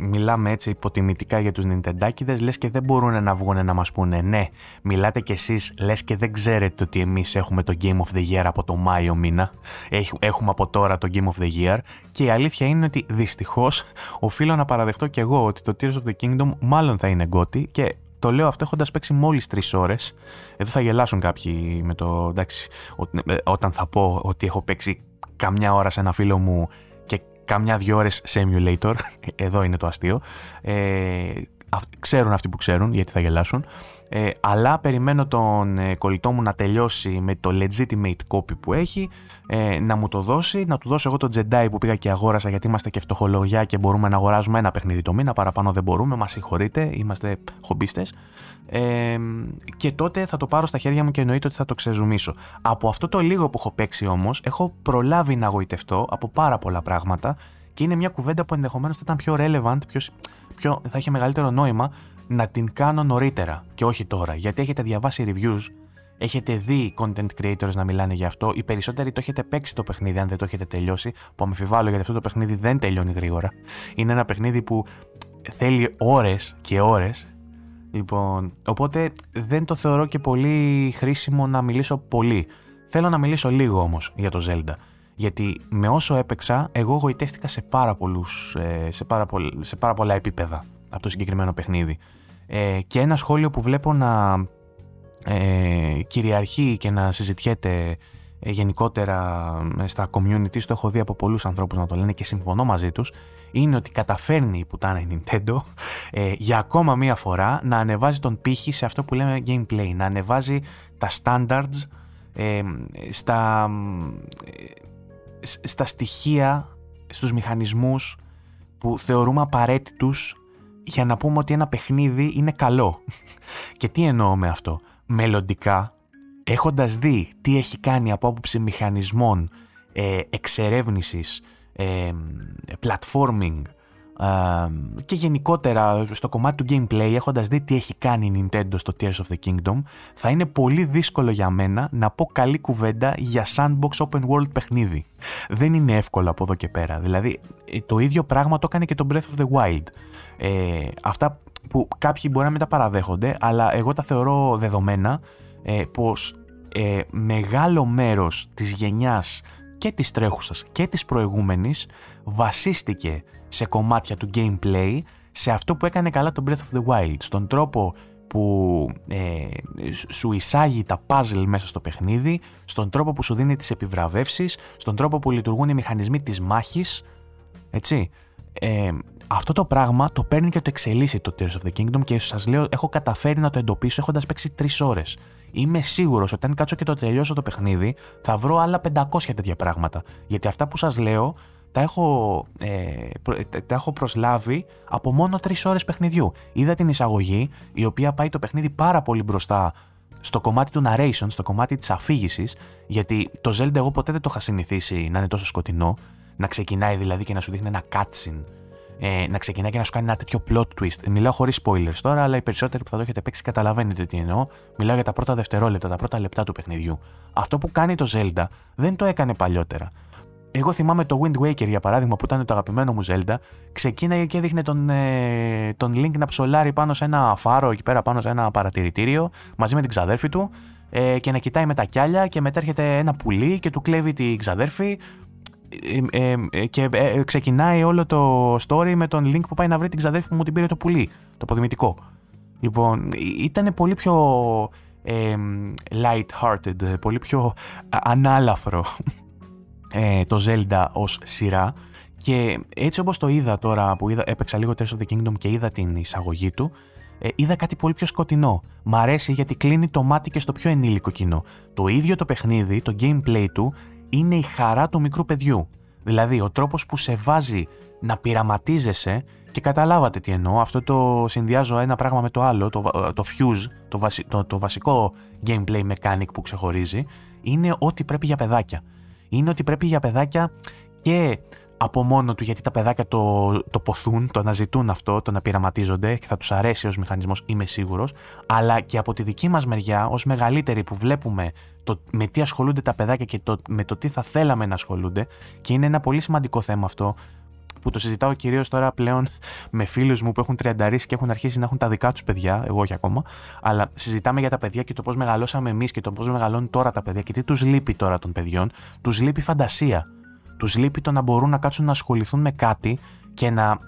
μιλάμε έτσι υποτιμητικά για τους Nintendάκηδες λες και δεν μπορούν να βγουν να μας πούνε ναι, μιλάτε κι εσείς λες και δεν ξέρετε ότι εμείς έχουμε το Game of the Year από το Μάιο μήνα, έχουμε από τώρα το Game of the Year και η αλήθεια είναι ότι δυστυχώς οφείλω να παραδεχτώ κι εγώ ότι το Tears of the Kingdom μάλλον θα είναι γκότι και το λέω αυτό έχοντας παίξει μόλις τρεις ώρες. Εδώ θα γελάσουν κάποιοι με το. εντάξει, ε, όταν θα πω ότι έχω παίξει καμιά ώρα σε ένα φίλο μου και καμιά δυο ώρες σε emulator. Εδώ είναι το αστείο. Ε, ξέρουν αυτοί που ξέρουν γιατί θα γελάσουν. Ε, αλλά περιμένω τον ε, κολλητό μου να τελειώσει με το legitimate copy που έχει, ε, να μου το δώσει, να του δώσω εγώ το Jedi που πήγα και αγόρασα γιατί είμαστε και φτωχολογιά και μπορούμε να αγοράζουμε ένα παιχνίδι το μήνα, παραπάνω δεν μπορούμε, μας συγχωρείτε, είμαστε χομπίστες. Ε, και τότε θα το πάρω στα χέρια μου και εννοείται ότι θα το ξεζουμίσω. Από αυτό το λίγο που έχω παίξει όμως, έχω προλάβει να γοητευτώ από πάρα πολλά πράγματα και είναι μια κουβέντα που ενδεχομένως θα ήταν πιο relevant, πιο, πιο, θα είχε μεγαλύτερο νόημα να την κάνω νωρίτερα και όχι τώρα. Γιατί έχετε διαβάσει reviews, έχετε δει content creators να μιλάνε για αυτό. Οι περισσότεροι το έχετε παίξει το παιχνίδι, αν δεν το έχετε τελειώσει. Που αμφιβάλλω γιατί αυτό το παιχνίδι δεν τελειώνει γρήγορα. Είναι ένα παιχνίδι που θέλει ώρες και ώρες. Λοιπόν, οπότε δεν το θεωρώ και πολύ χρήσιμο να μιλήσω πολύ. Θέλω να μιλήσω λίγο όμως για το Zelda. Γιατί με όσο έπαιξα, εγώ γοητεύτηκα σε πάρα, πολλούς, ε, σε πάρα, σε πάρα πολλά επίπεδα από το συγκεκριμένο παιχνίδι. Ε, και ένα σχόλιο που βλέπω να ε, κυριαρχεί και να συζητιέται ε, γενικότερα ε, στα community, το έχω δει από πολλούς ανθρώπους να το λένε και συμφωνώ μαζί τους, είναι ότι καταφέρνει η πουτάνα η Nintendo ε, για ακόμα μία φορά να ανεβάζει τον πύχη σε αυτό που λέμε gameplay, να ανεβάζει τα standards ε, στα, στα στοιχεία, στους μηχανισμούς που θεωρούμε απαραίτητους για να πούμε ότι ένα παιχνίδι είναι καλό. Και τι εννοώ με αυτό; Μελλοντικά, έχοντας δει τι έχει κάνει από άποψη μηχανισμών, ε, εξερεύνησης, ε, platforming, και γενικότερα στο κομμάτι του gameplay έχοντας δει τι έχει κάνει η Nintendo στο Tears of the Kingdom θα είναι πολύ δύσκολο για μένα να πω καλή κουβέντα για sandbox open world παιχνίδι. Δεν είναι εύκολο από εδώ και πέρα. Δηλαδή ε, το ίδιο πράγμα το έκανε και το Breath of the Wild. Ε, αυτά που κάποιοι μπορεί να μην τα παραδέχονται αλλά εγώ τα θεωρώ δεδομένα ε, πως ε, μεγάλο μέρος της γενιάς και της τρέχουσας και της προηγούμενης βασίστηκε σε κομμάτια του gameplay σε αυτό που έκανε καλά το Breath of the Wild, στον τρόπο που ε, σου εισάγει τα puzzle μέσα στο παιχνίδι, στον τρόπο που σου δίνει τις επιβραβεύσεις, στον τρόπο που λειτουργούν οι μηχανισμοί της μάχης, έτσι. Ε, αυτό το πράγμα το παίρνει και το εξελίσσει το Tears of the Kingdom και σας λέω έχω καταφέρει να το εντοπίσω έχοντας παίξει 3 ώρες. Είμαι σίγουρος ότι αν κάτσω και το τελειώσω το παιχνίδι θα βρω άλλα 500 τέτοια πράγματα. Γιατί αυτά που σας λέω τα έχω, ε, τα έχω προσλάβει από μόνο τρεις ώρες παιχνιδιού. Είδα την εισαγωγή, η οποία πάει το παιχνίδι πάρα πολύ μπροστά στο κομμάτι του narration, στο κομμάτι της αφήγησης, γιατί το Zelda εγώ ποτέ δεν το είχα συνηθίσει να είναι τόσο σκοτεινό, να ξεκινάει δηλαδή και να σου δείχνει ένα cutscene ε, να ξεκινάει και να σου κάνει ένα τέτοιο plot twist. Μιλάω χωρίς spoilers τώρα, αλλά οι περισσότεροι που θα το έχετε παίξει καταλαβαίνετε τι εννοώ. Μιλάω για τα πρώτα δευτερόλεπτα, τα πρώτα λεπτά του παιχνιδιού. Αυτό που κάνει το Zelda δεν το έκανε παλιότερα. Εγώ θυμάμαι το Wind Waker για παράδειγμα που ήταν το αγαπημένο μου Zelda. Ξεκίναγε και έδειχνε τον, ε, τον Link να ψολάρει πάνω σε ένα φάρο εκεί πέρα πάνω σε ένα παρατηρητήριο μαζί με την ξαδέρφη του ε, και να κοιτάει με τα κιάλια και μετά έρχεται ένα πουλί και του κλέβει την ξαδέρφη ε, ε, και ξεκινάει όλο το story με τον Link που πάει να βρει την ξαδέρφη που μου την πήρε το πουλί, το αποδημητικό. Λοιπόν, ήταν πολύ πιο light-hearted, πολύ πιο ανάλαφρο το Zelda ως σειρά και έτσι όπως το είδα τώρα που είδα, έπαιξα λίγο Tears of the Kingdom και είδα την εισαγωγή του ε, είδα κάτι πολύ πιο σκοτεινό. Μ' αρέσει γιατί κλείνει το μάτι και στο πιο ενήλικο κοινό. Το ίδιο το παιχνίδι, το gameplay του, είναι η χαρά του μικρού παιδιού. Δηλαδή, ο τρόπος που σε βάζει να πειραματίζεσαι και καταλάβατε τι εννοώ, αυτό το συνδυάζω ένα πράγμα με το άλλο, το, το fuse, το, το, το βασικό gameplay mechanic που ξεχωρίζει, είναι ό,τι πρέπει για παιδάκια. Είναι ότι πρέπει για παιδάκια και από μόνο του γιατί τα παιδάκια το, το ποθούν, το αναζητούν αυτό, το να πειραματίζονται και θα τους αρέσει ως μηχανισμός είμαι σίγουρος, αλλά και από τη δική μας μεριά ως μεγαλύτεροι που βλέπουμε το, με τι ασχολούνται τα παιδάκια και το, με το τι θα θέλαμε να ασχολούνται και είναι ένα πολύ σημαντικό θέμα αυτό που το συζητάω κυρίως τώρα πλέον με φίλους μου που έχουν τριανταρίσει και έχουν αρχίσει να έχουν τα δικά τους παιδιά, εγώ όχι ακόμα, αλλά συζητάμε για τα παιδιά και το πώς μεγαλώσαμε εμείς και το πώς μεγαλώνουν τώρα τα παιδιά και τι τους λείπει τώρα των παιδιών. Τους λείπει φαντασία. Τους λείπει το να μπορούν να κάτσουν να ασχοληθούν με κάτι και να,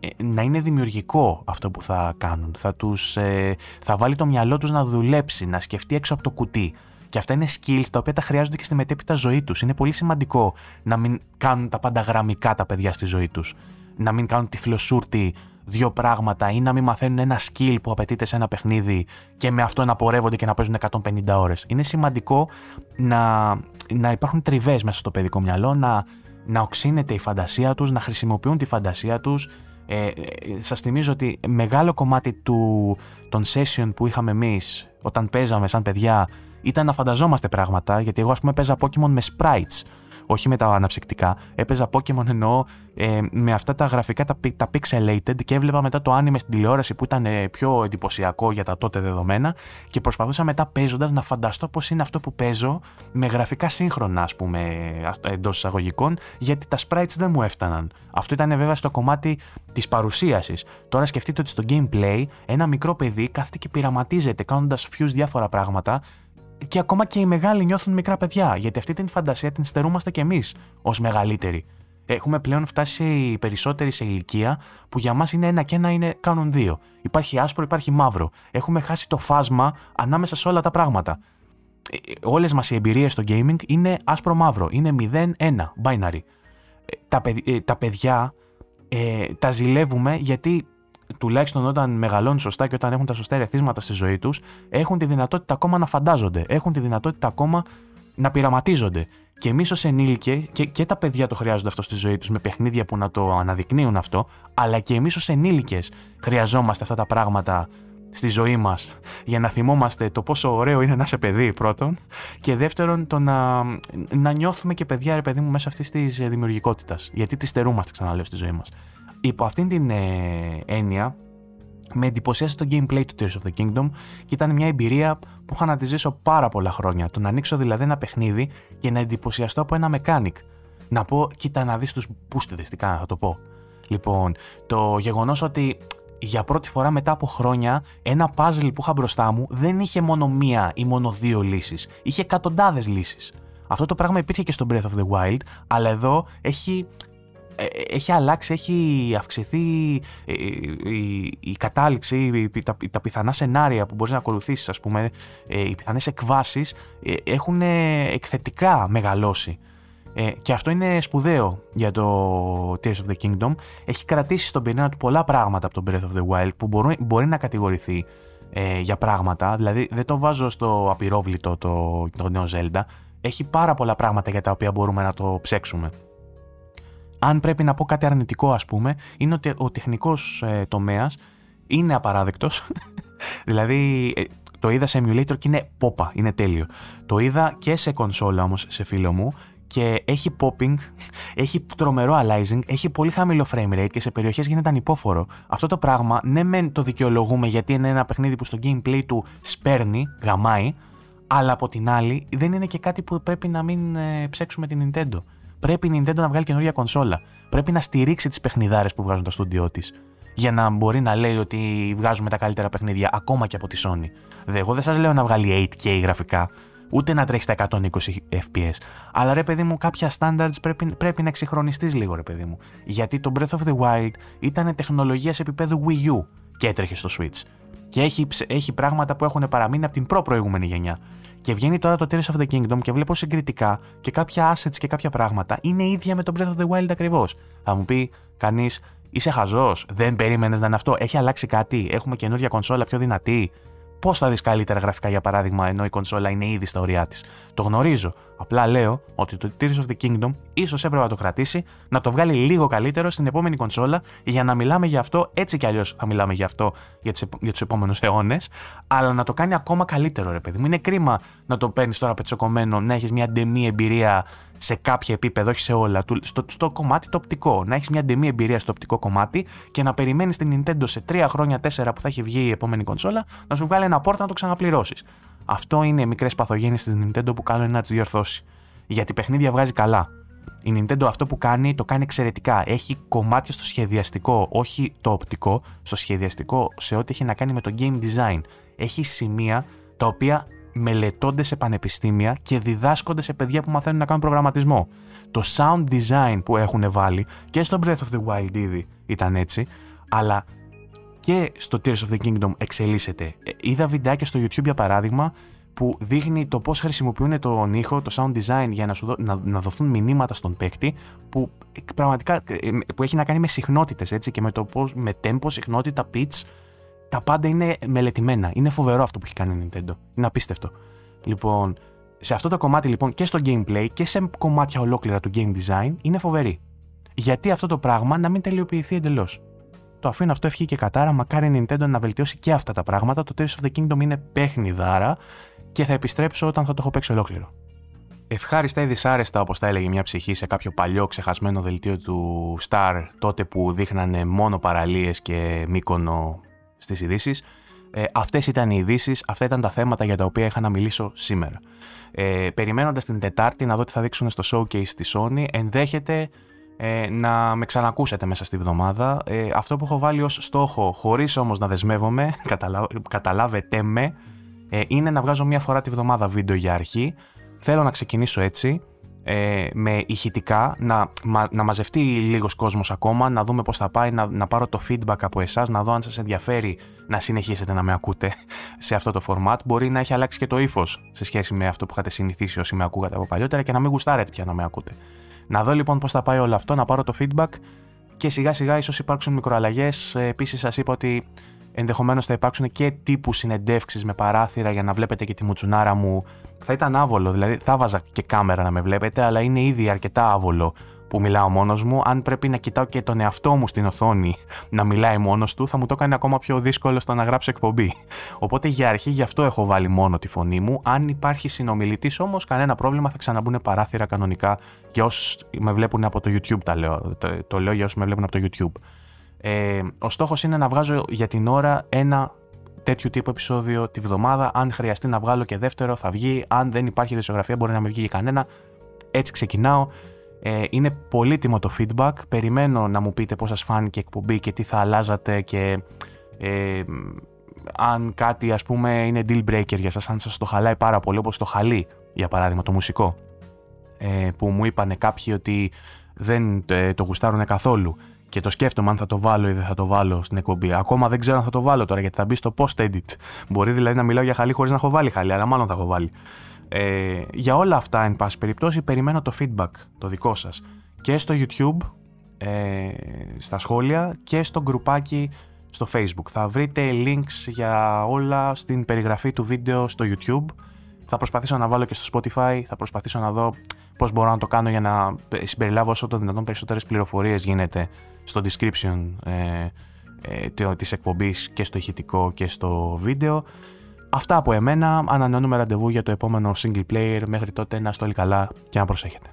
ε, να είναι δημιουργικό αυτό που θα κάνουν. Θα, τους, ε, θα βάλει το μυαλό τους να δουλέψει, να σκεφτεί έξω από το κουτί. Και αυτά είναι skills τα οποία τα χρειάζονται και στη μετέπειτα ζωή τους. Είναι πολύ σημαντικό να μην κάνουν τα πάντα γραμμικά τα παιδιά στη ζωή τους. Να μην κάνουν τη φιλοσούρτη δύο πράγματα ή να μην μαθαίνουν ένα skill που απαιτείται σε ένα παιχνίδι και με αυτό να πορεύονται και να παίζουν 150 ώρες. Είναι σημαντικό να, να υπάρχουν τριβές μέσα στο παιδικό μυαλό, να, να οξύνεται η φαντασία τους, να χρησιμοποιούν τη φαντασία τους. Ε, ε σας θυμίζω ότι μεγάλο κομμάτι του, των session που είχαμε εμείς όταν παίζαμε σαν παιδιά ήταν να φανταζόμαστε πράγματα, γιατί εγώ ας πούμε παίζα Pokemon με sprites όχι με τα αναψυκτικά. Έπαιζα Pokémon εννοώ ε, με αυτά τα γραφικά τα, τα pixelated και έβλεπα μετά το anime στην τηλεόραση που ήταν ε, πιο εντυπωσιακό για τα τότε δεδομένα και προσπαθούσα μετά παίζοντας να φανταστώ πώς είναι αυτό που παίζω με γραφικά σύγχρονα, ας πούμε, εντός εισαγωγικών, γιατί τα sprites δεν μου έφταναν. Αυτό ήταν βέβαια στο κομμάτι της παρουσίασης. Τώρα σκεφτείτε ότι στο gameplay ένα μικρό παιδί κάθεται και πειραματίζεται κάνοντας fuse διάφορα πράγματα και ακόμα και οι μεγάλοι νιώθουν μικρά παιδιά, γιατί αυτή την φαντασία την στερούμαστε κι εμείς ως μεγαλύτεροι. Έχουμε πλέον φτάσει οι περισσότεροι σε ηλικία που για μας είναι ένα και ένα είναι κάνουν δύο. Υπάρχει άσπρο, υπάρχει μαύρο. Έχουμε χάσει το φάσμα ανάμεσα σε όλα τα πράγματα. Ε, Όλες μας οι εμπειρίες στο gaming είναι άσπρο-μαύρο. Είναι 0-1, binary. Ε, τα, ε, τα παιδιά ε, τα ζηλεύουμε γιατί τουλάχιστον όταν μεγαλώνουν σωστά και όταν έχουν τα σωστά ερεθίσματα στη ζωή τους, έχουν τη δυνατότητα ακόμα να φαντάζονται. Έχουν τη δυνατότητα ακόμα να πειραματίζονται. Και εμείς ως ενήλικε, και, και τα παιδιά το χρειάζονται αυτό στη ζωή τους με παιχνίδια που να το αναδεικνύουν αυτό, αλλά και εμείς ως ενήλικες χρειαζόμαστε αυτά τα πράγματα στη ζωή μας για να θυμόμαστε το πόσο ωραίο είναι να είσαι παιδί, πρώτον, και δεύτερον το να, να νιώθουμε και παιδιά, ρε παιδί μου, μέσα αυτής της δημιουργικότητας. Γιατί τη στερούμαστε, ξαναλέω, στη ζωή μας. Υπό αυτήν την ε, έννοια, με εντυπωσίασε το gameplay του Tears of the Kingdom και ήταν μια εμπειρία που είχα να τη ζήσω πάρα πολλά χρόνια. Το να ανοίξω δηλαδή ένα παιχνίδι και να εντυπωσιαστώ από ένα mechanic. Να πω, κοίτα να δεις τους πούστιδε, τι κάνα, θα το πω. Λοιπόν, το γεγονός ότι για πρώτη φορά μετά από χρόνια ένα puzzle που είχα μπροστά μου δεν είχε μόνο μία ή μόνο δύο λύσεις. Είχε εκατοντάδες λύσεις. Αυτό το πράγμα υπήρχε και στο Breath of the Wild, αλλά εδώ έχει ε, έχει αλλάξει, έχει αυξηθεί ε, η, η κατάληξη, τα, τα πιθανά σενάρια που μπορείς να ακολουθήσεις, ας πούμε, ε, οι πιθανές εκβάσεις έχουν εκθετικά μεγαλώσει. Και αυτό είναι σπουδαίο για το Tears of the Kingdom. Έχει κρατήσει στον πυρήνα του πολλά πράγματα από το Breath of the Wild που μπορεί, μπορεί να κατηγορηθεί για πράγματα. Δηλαδή δεν το βάζω στο απειρόβλητο το, το νέο Zelda. Έχει πάρα πολλά πράγματα για τα οποία μπορούμε να το ψέξουμε αν πρέπει να πω κάτι αρνητικό, ας πούμε, είναι ότι ο τεχνικός ε, τομέας είναι απαράδεκτος. δηλαδή, ε, το είδα σε emulator και είναι πόπα, είναι τέλειο. Το είδα και σε κονσόλα όμως, σε φίλο μου, και έχει popping, έχει τρομερό aliasing, έχει πολύ χαμηλό frame rate και σε περιοχές γίνεται ανυπόφορο. Αυτό το πράγμα, ναι, μεν το δικαιολογούμε γιατί είναι ένα παιχνίδι που στο gameplay του σπέρνει, γαμάει, αλλά από την άλλη δεν είναι και κάτι που πρέπει να μην ε, ψέξουμε την Nintendo. Πρέπει η Nintendo να βγάλει καινούργια κονσόλα. Πρέπει να στηρίξει τις παιχνιδάρες που βγάζουν το στούντιό της. Για να μπορεί να λέει ότι βγάζουμε τα καλύτερα παιχνίδια ακόμα και από τη Sony. Δε, εγώ δεν σας λέω να βγάλει 8K γραφικά, ούτε να τρέχει στα 120 FPS. Αλλά ρε παιδί μου, κάποια standards πρέπει, πρέπει να εξυγχρονιστείς λίγο, ρε παιδί μου. Γιατί το Breath of the Wild ήταν τεχνολογία σε επίπεδο Wii U και έτρεχε στο Switch. Και έχει, έχει πράγματα που έχουν παραμείνει από την προ-προηγούμενη γενιά. Και βγαίνει τώρα το Tears of the Kingdom και βλέπω συγκριτικά και κάποια assets και κάποια πράγματα είναι ίδια με το Breath of the Wild ακριβώς. Θα μου πει κανείς, είσαι χαζός, δεν περίμενες να είναι αυτό. Έχει αλλάξει κάτι, έχουμε καινούργια κονσόλα πιο δυνατή. Πώς θα δεις καλύτερα γραφικά για παράδειγμα, ενώ η κονσόλα είναι ήδη στα ωριά της; Το γνωρίζω. Απλά λέω ότι το Tears of the Kingdom ίσως έπρεπε να το κρατήσει, να το βγάλει λίγο καλύτερο στην επόμενη κονσόλα για να μιλάμε για αυτό. Έτσι κι αλλιώς θα μιλάμε για αυτό για, για τους επόμενους αιώνες. Αλλά να το κάνει ακόμα καλύτερο, ρε παιδί μου. Είναι κρίμα να το παίρνεις τώρα πετσοκομμένο, να έχεις μια ντεμή εμπειρία σε κάποια επίπεδα, όχι σε όλα, στο, στο κομμάτι το οπτικό. Να έχεις μια ντεμή εμπειρίας στο οπτικό κομμάτι και να περιμένεις την Nintendo σε 3 χρόνια, 4 που θα έχει βγει η επόμενη κονσόλα, να σου βγάλει ένα πόρτα να το ξαναπληρώσεις. Αυτό είναι μικρές παθογένειες της Nintendo που κάνουν να τις διορθώσει. Γιατί παιχνίδια βγάζει καλά. Η Nintendo αυτό που κάνει το κάνει εξαιρετικά. Έχει κομμάτια στο σχεδιαστικό, όχι το οπτικό, στο σχεδιαστικό σε ό,τι έχει να κάνει με το game design. Έχει σημεία τα οποία μελετώνται σε πανεπιστήμια και διδάσκονται σε παιδιά που μαθαίνουν να κάνουν προγραμματισμό. Το sound design που έχουν βάλει και στο Breath of the Wild ήδη ήταν έτσι, αλλά και στο Tears of the Kingdom εξελίσσεται. Ε, είδα βιντεάκια στο YouTube για παράδειγμα που δείχνει το πώς χρησιμοποιούν τον ήχο, το sound design για να, σου να, να δοθούν μηνύματα στον παίκτη που πραγματικά ε, που έχει να κάνει με συχνότητες έτσι και με το πώς, με tempo, συχνότητα, pitch τα πάντα είναι μελετημένα. Είναι φοβερό αυτό που έχει κάνει η Nintendo. Είναι απίστευτο. Λοιπόν, σε αυτό το κομμάτι λοιπόν και στο gameplay και σε κομμάτια ολόκληρα του game design είναι φοβερή. Γιατί αυτό το πράγμα να μην τελειοποιηθεί εντελώς. Το αφήνω αυτό ευχή και κατάρα. Μακάρι η Nintendo να βελτιώσει και αυτά τα πράγματα. Το Tears of the Kingdom είναι παιχνιδάρα και θα επιστρέψω όταν θα το έχω παίξει ολόκληρο. Ευχάριστα ή δυσάρεστα, όπως τα έλεγε μια ψυχή σε κάποιο παλιό ξεχασμένο δελτίο του Star, τότε που δείχνανε μόνο παραλίες και μήκονο στις ειδήσεις. Ε, Αυτές ήταν οι ειδήσεις, αυτά ήταν τα θέματα για τα οποία είχα να μιλήσω σήμερα. Ε, Περιμένοντας την Τετάρτη να δω τι θα δείξουν στο showcase τη Sony, ενδέχεται ε, να με ξανακούσετε μέσα στη βδομάδα. Ε, αυτό που έχω βάλει ως στόχο, χωρίς όμως να δεσμεύομαι, καταλα... καταλάβετε με, ε, είναι να βγάζω μία φορά τη βδομάδα βίντεο για αρχή. Θέλω να ξεκινήσω έτσι ε, με ηχητικά, να, να μαζευτεί λίγος κόσμος ακόμα, να δούμε πώς θα πάει, να, να πάρω το feedback από εσάς, να δω αν σας ενδιαφέρει να συνεχίσετε να με ακούτε σε αυτό το format. Μπορεί να έχει αλλάξει και το ύφος σε σχέση με αυτό που είχατε συνηθίσει όσοι με ακούγατε από παλιότερα και να μην γουστάρετε πια να με ακούτε. Να δω λοιπόν πώς θα πάει όλο αυτό, να πάρω το feedback και σιγά σιγά ίσως υπάρξουν μικροαλλαγές. Ε, επίσης σας είπα ότι ενδεχομένως θα υπάρξουν και τύπου συνεντεύξεις με παράθυρα για να βλέπετε και τη μουτσουνάρα μου. Θα ήταν άβολο, δηλαδή θα βάζα και κάμερα να με βλέπετε, αλλά είναι ήδη αρκετά άβολο που μιλάω μόνος μου. Αν πρέπει να κοιτάω και τον εαυτό μου στην οθόνη να μιλάει μόνος του, θα μου το κάνει ακόμα πιο δύσκολο στο να γράψω εκπομπή. Οπότε για αρχή γι' αυτό έχω βάλει μόνο τη φωνή μου. Αν υπάρχει συνομιλητής όμως, κανένα πρόβλημα, θα ξαναμπούν παράθυρα κανονικά για όσου με βλέπουν από το YouTube. Τα λέω. Το, το λέω για όσους με βλέπουν από το YouTube. Ε, ο στόχος είναι να βγάζω για την ώρα ένα τέτοιο τύπο επεισόδιο τη βδομάδα. Αν χρειαστεί να βγάλω και δεύτερο, θα βγει. Αν δεν υπάρχει δισογραφία, μπορεί να μην βγει κανένα. Έτσι ξεκινάω. Ε, είναι πολύτιμο το feedback. Περιμένω να μου πείτε πώς σας φάνηκε η εκπομπή και τι θα αλλάζατε και ε, αν κάτι ας πούμε είναι deal breaker για σας, αν σας το χαλάει πάρα πολύ όπως το χαλί για παράδειγμα το μουσικό ε, που μου είπανε κάποιοι ότι δεν ε, το γουστάρουν καθόλου και το σκέφτομαι αν θα το βάλω ή δεν θα το βάλω στην εκπομπή. Ακόμα δεν ξέρω αν θα το βάλω τώρα γιατί θα μπει στο post-edit. Μπορεί δηλαδή να μιλάω για χαλί χωρίς να έχω βάλει χαλί, αλλά μάλλον θα έχω βάλει. Ε, για όλα αυτά, εν πάση περιπτώσει, περιμένω το feedback το δικό σας και στο YouTube, ε, στα σχόλια και στο γκρουπάκι στο Facebook. Θα βρείτε links για όλα στην περιγραφή του βίντεο στο YouTube. Θα προσπαθήσω να βάλω και στο Spotify, θα προσπαθήσω να δω πώς μπορώ να το κάνω για να συμπεριλάβω όσο το δυνατόν περισσότερες πληροφορίες γίνεται στο description ε, ε, της εκπομπής και στο ηχητικό και στο βίντεο. Αυτά από εμένα. Ανανεώνουμε ραντεβού για το επόμενο single player. Μέχρι τότε να είστε όλοι καλά και να προσέχετε.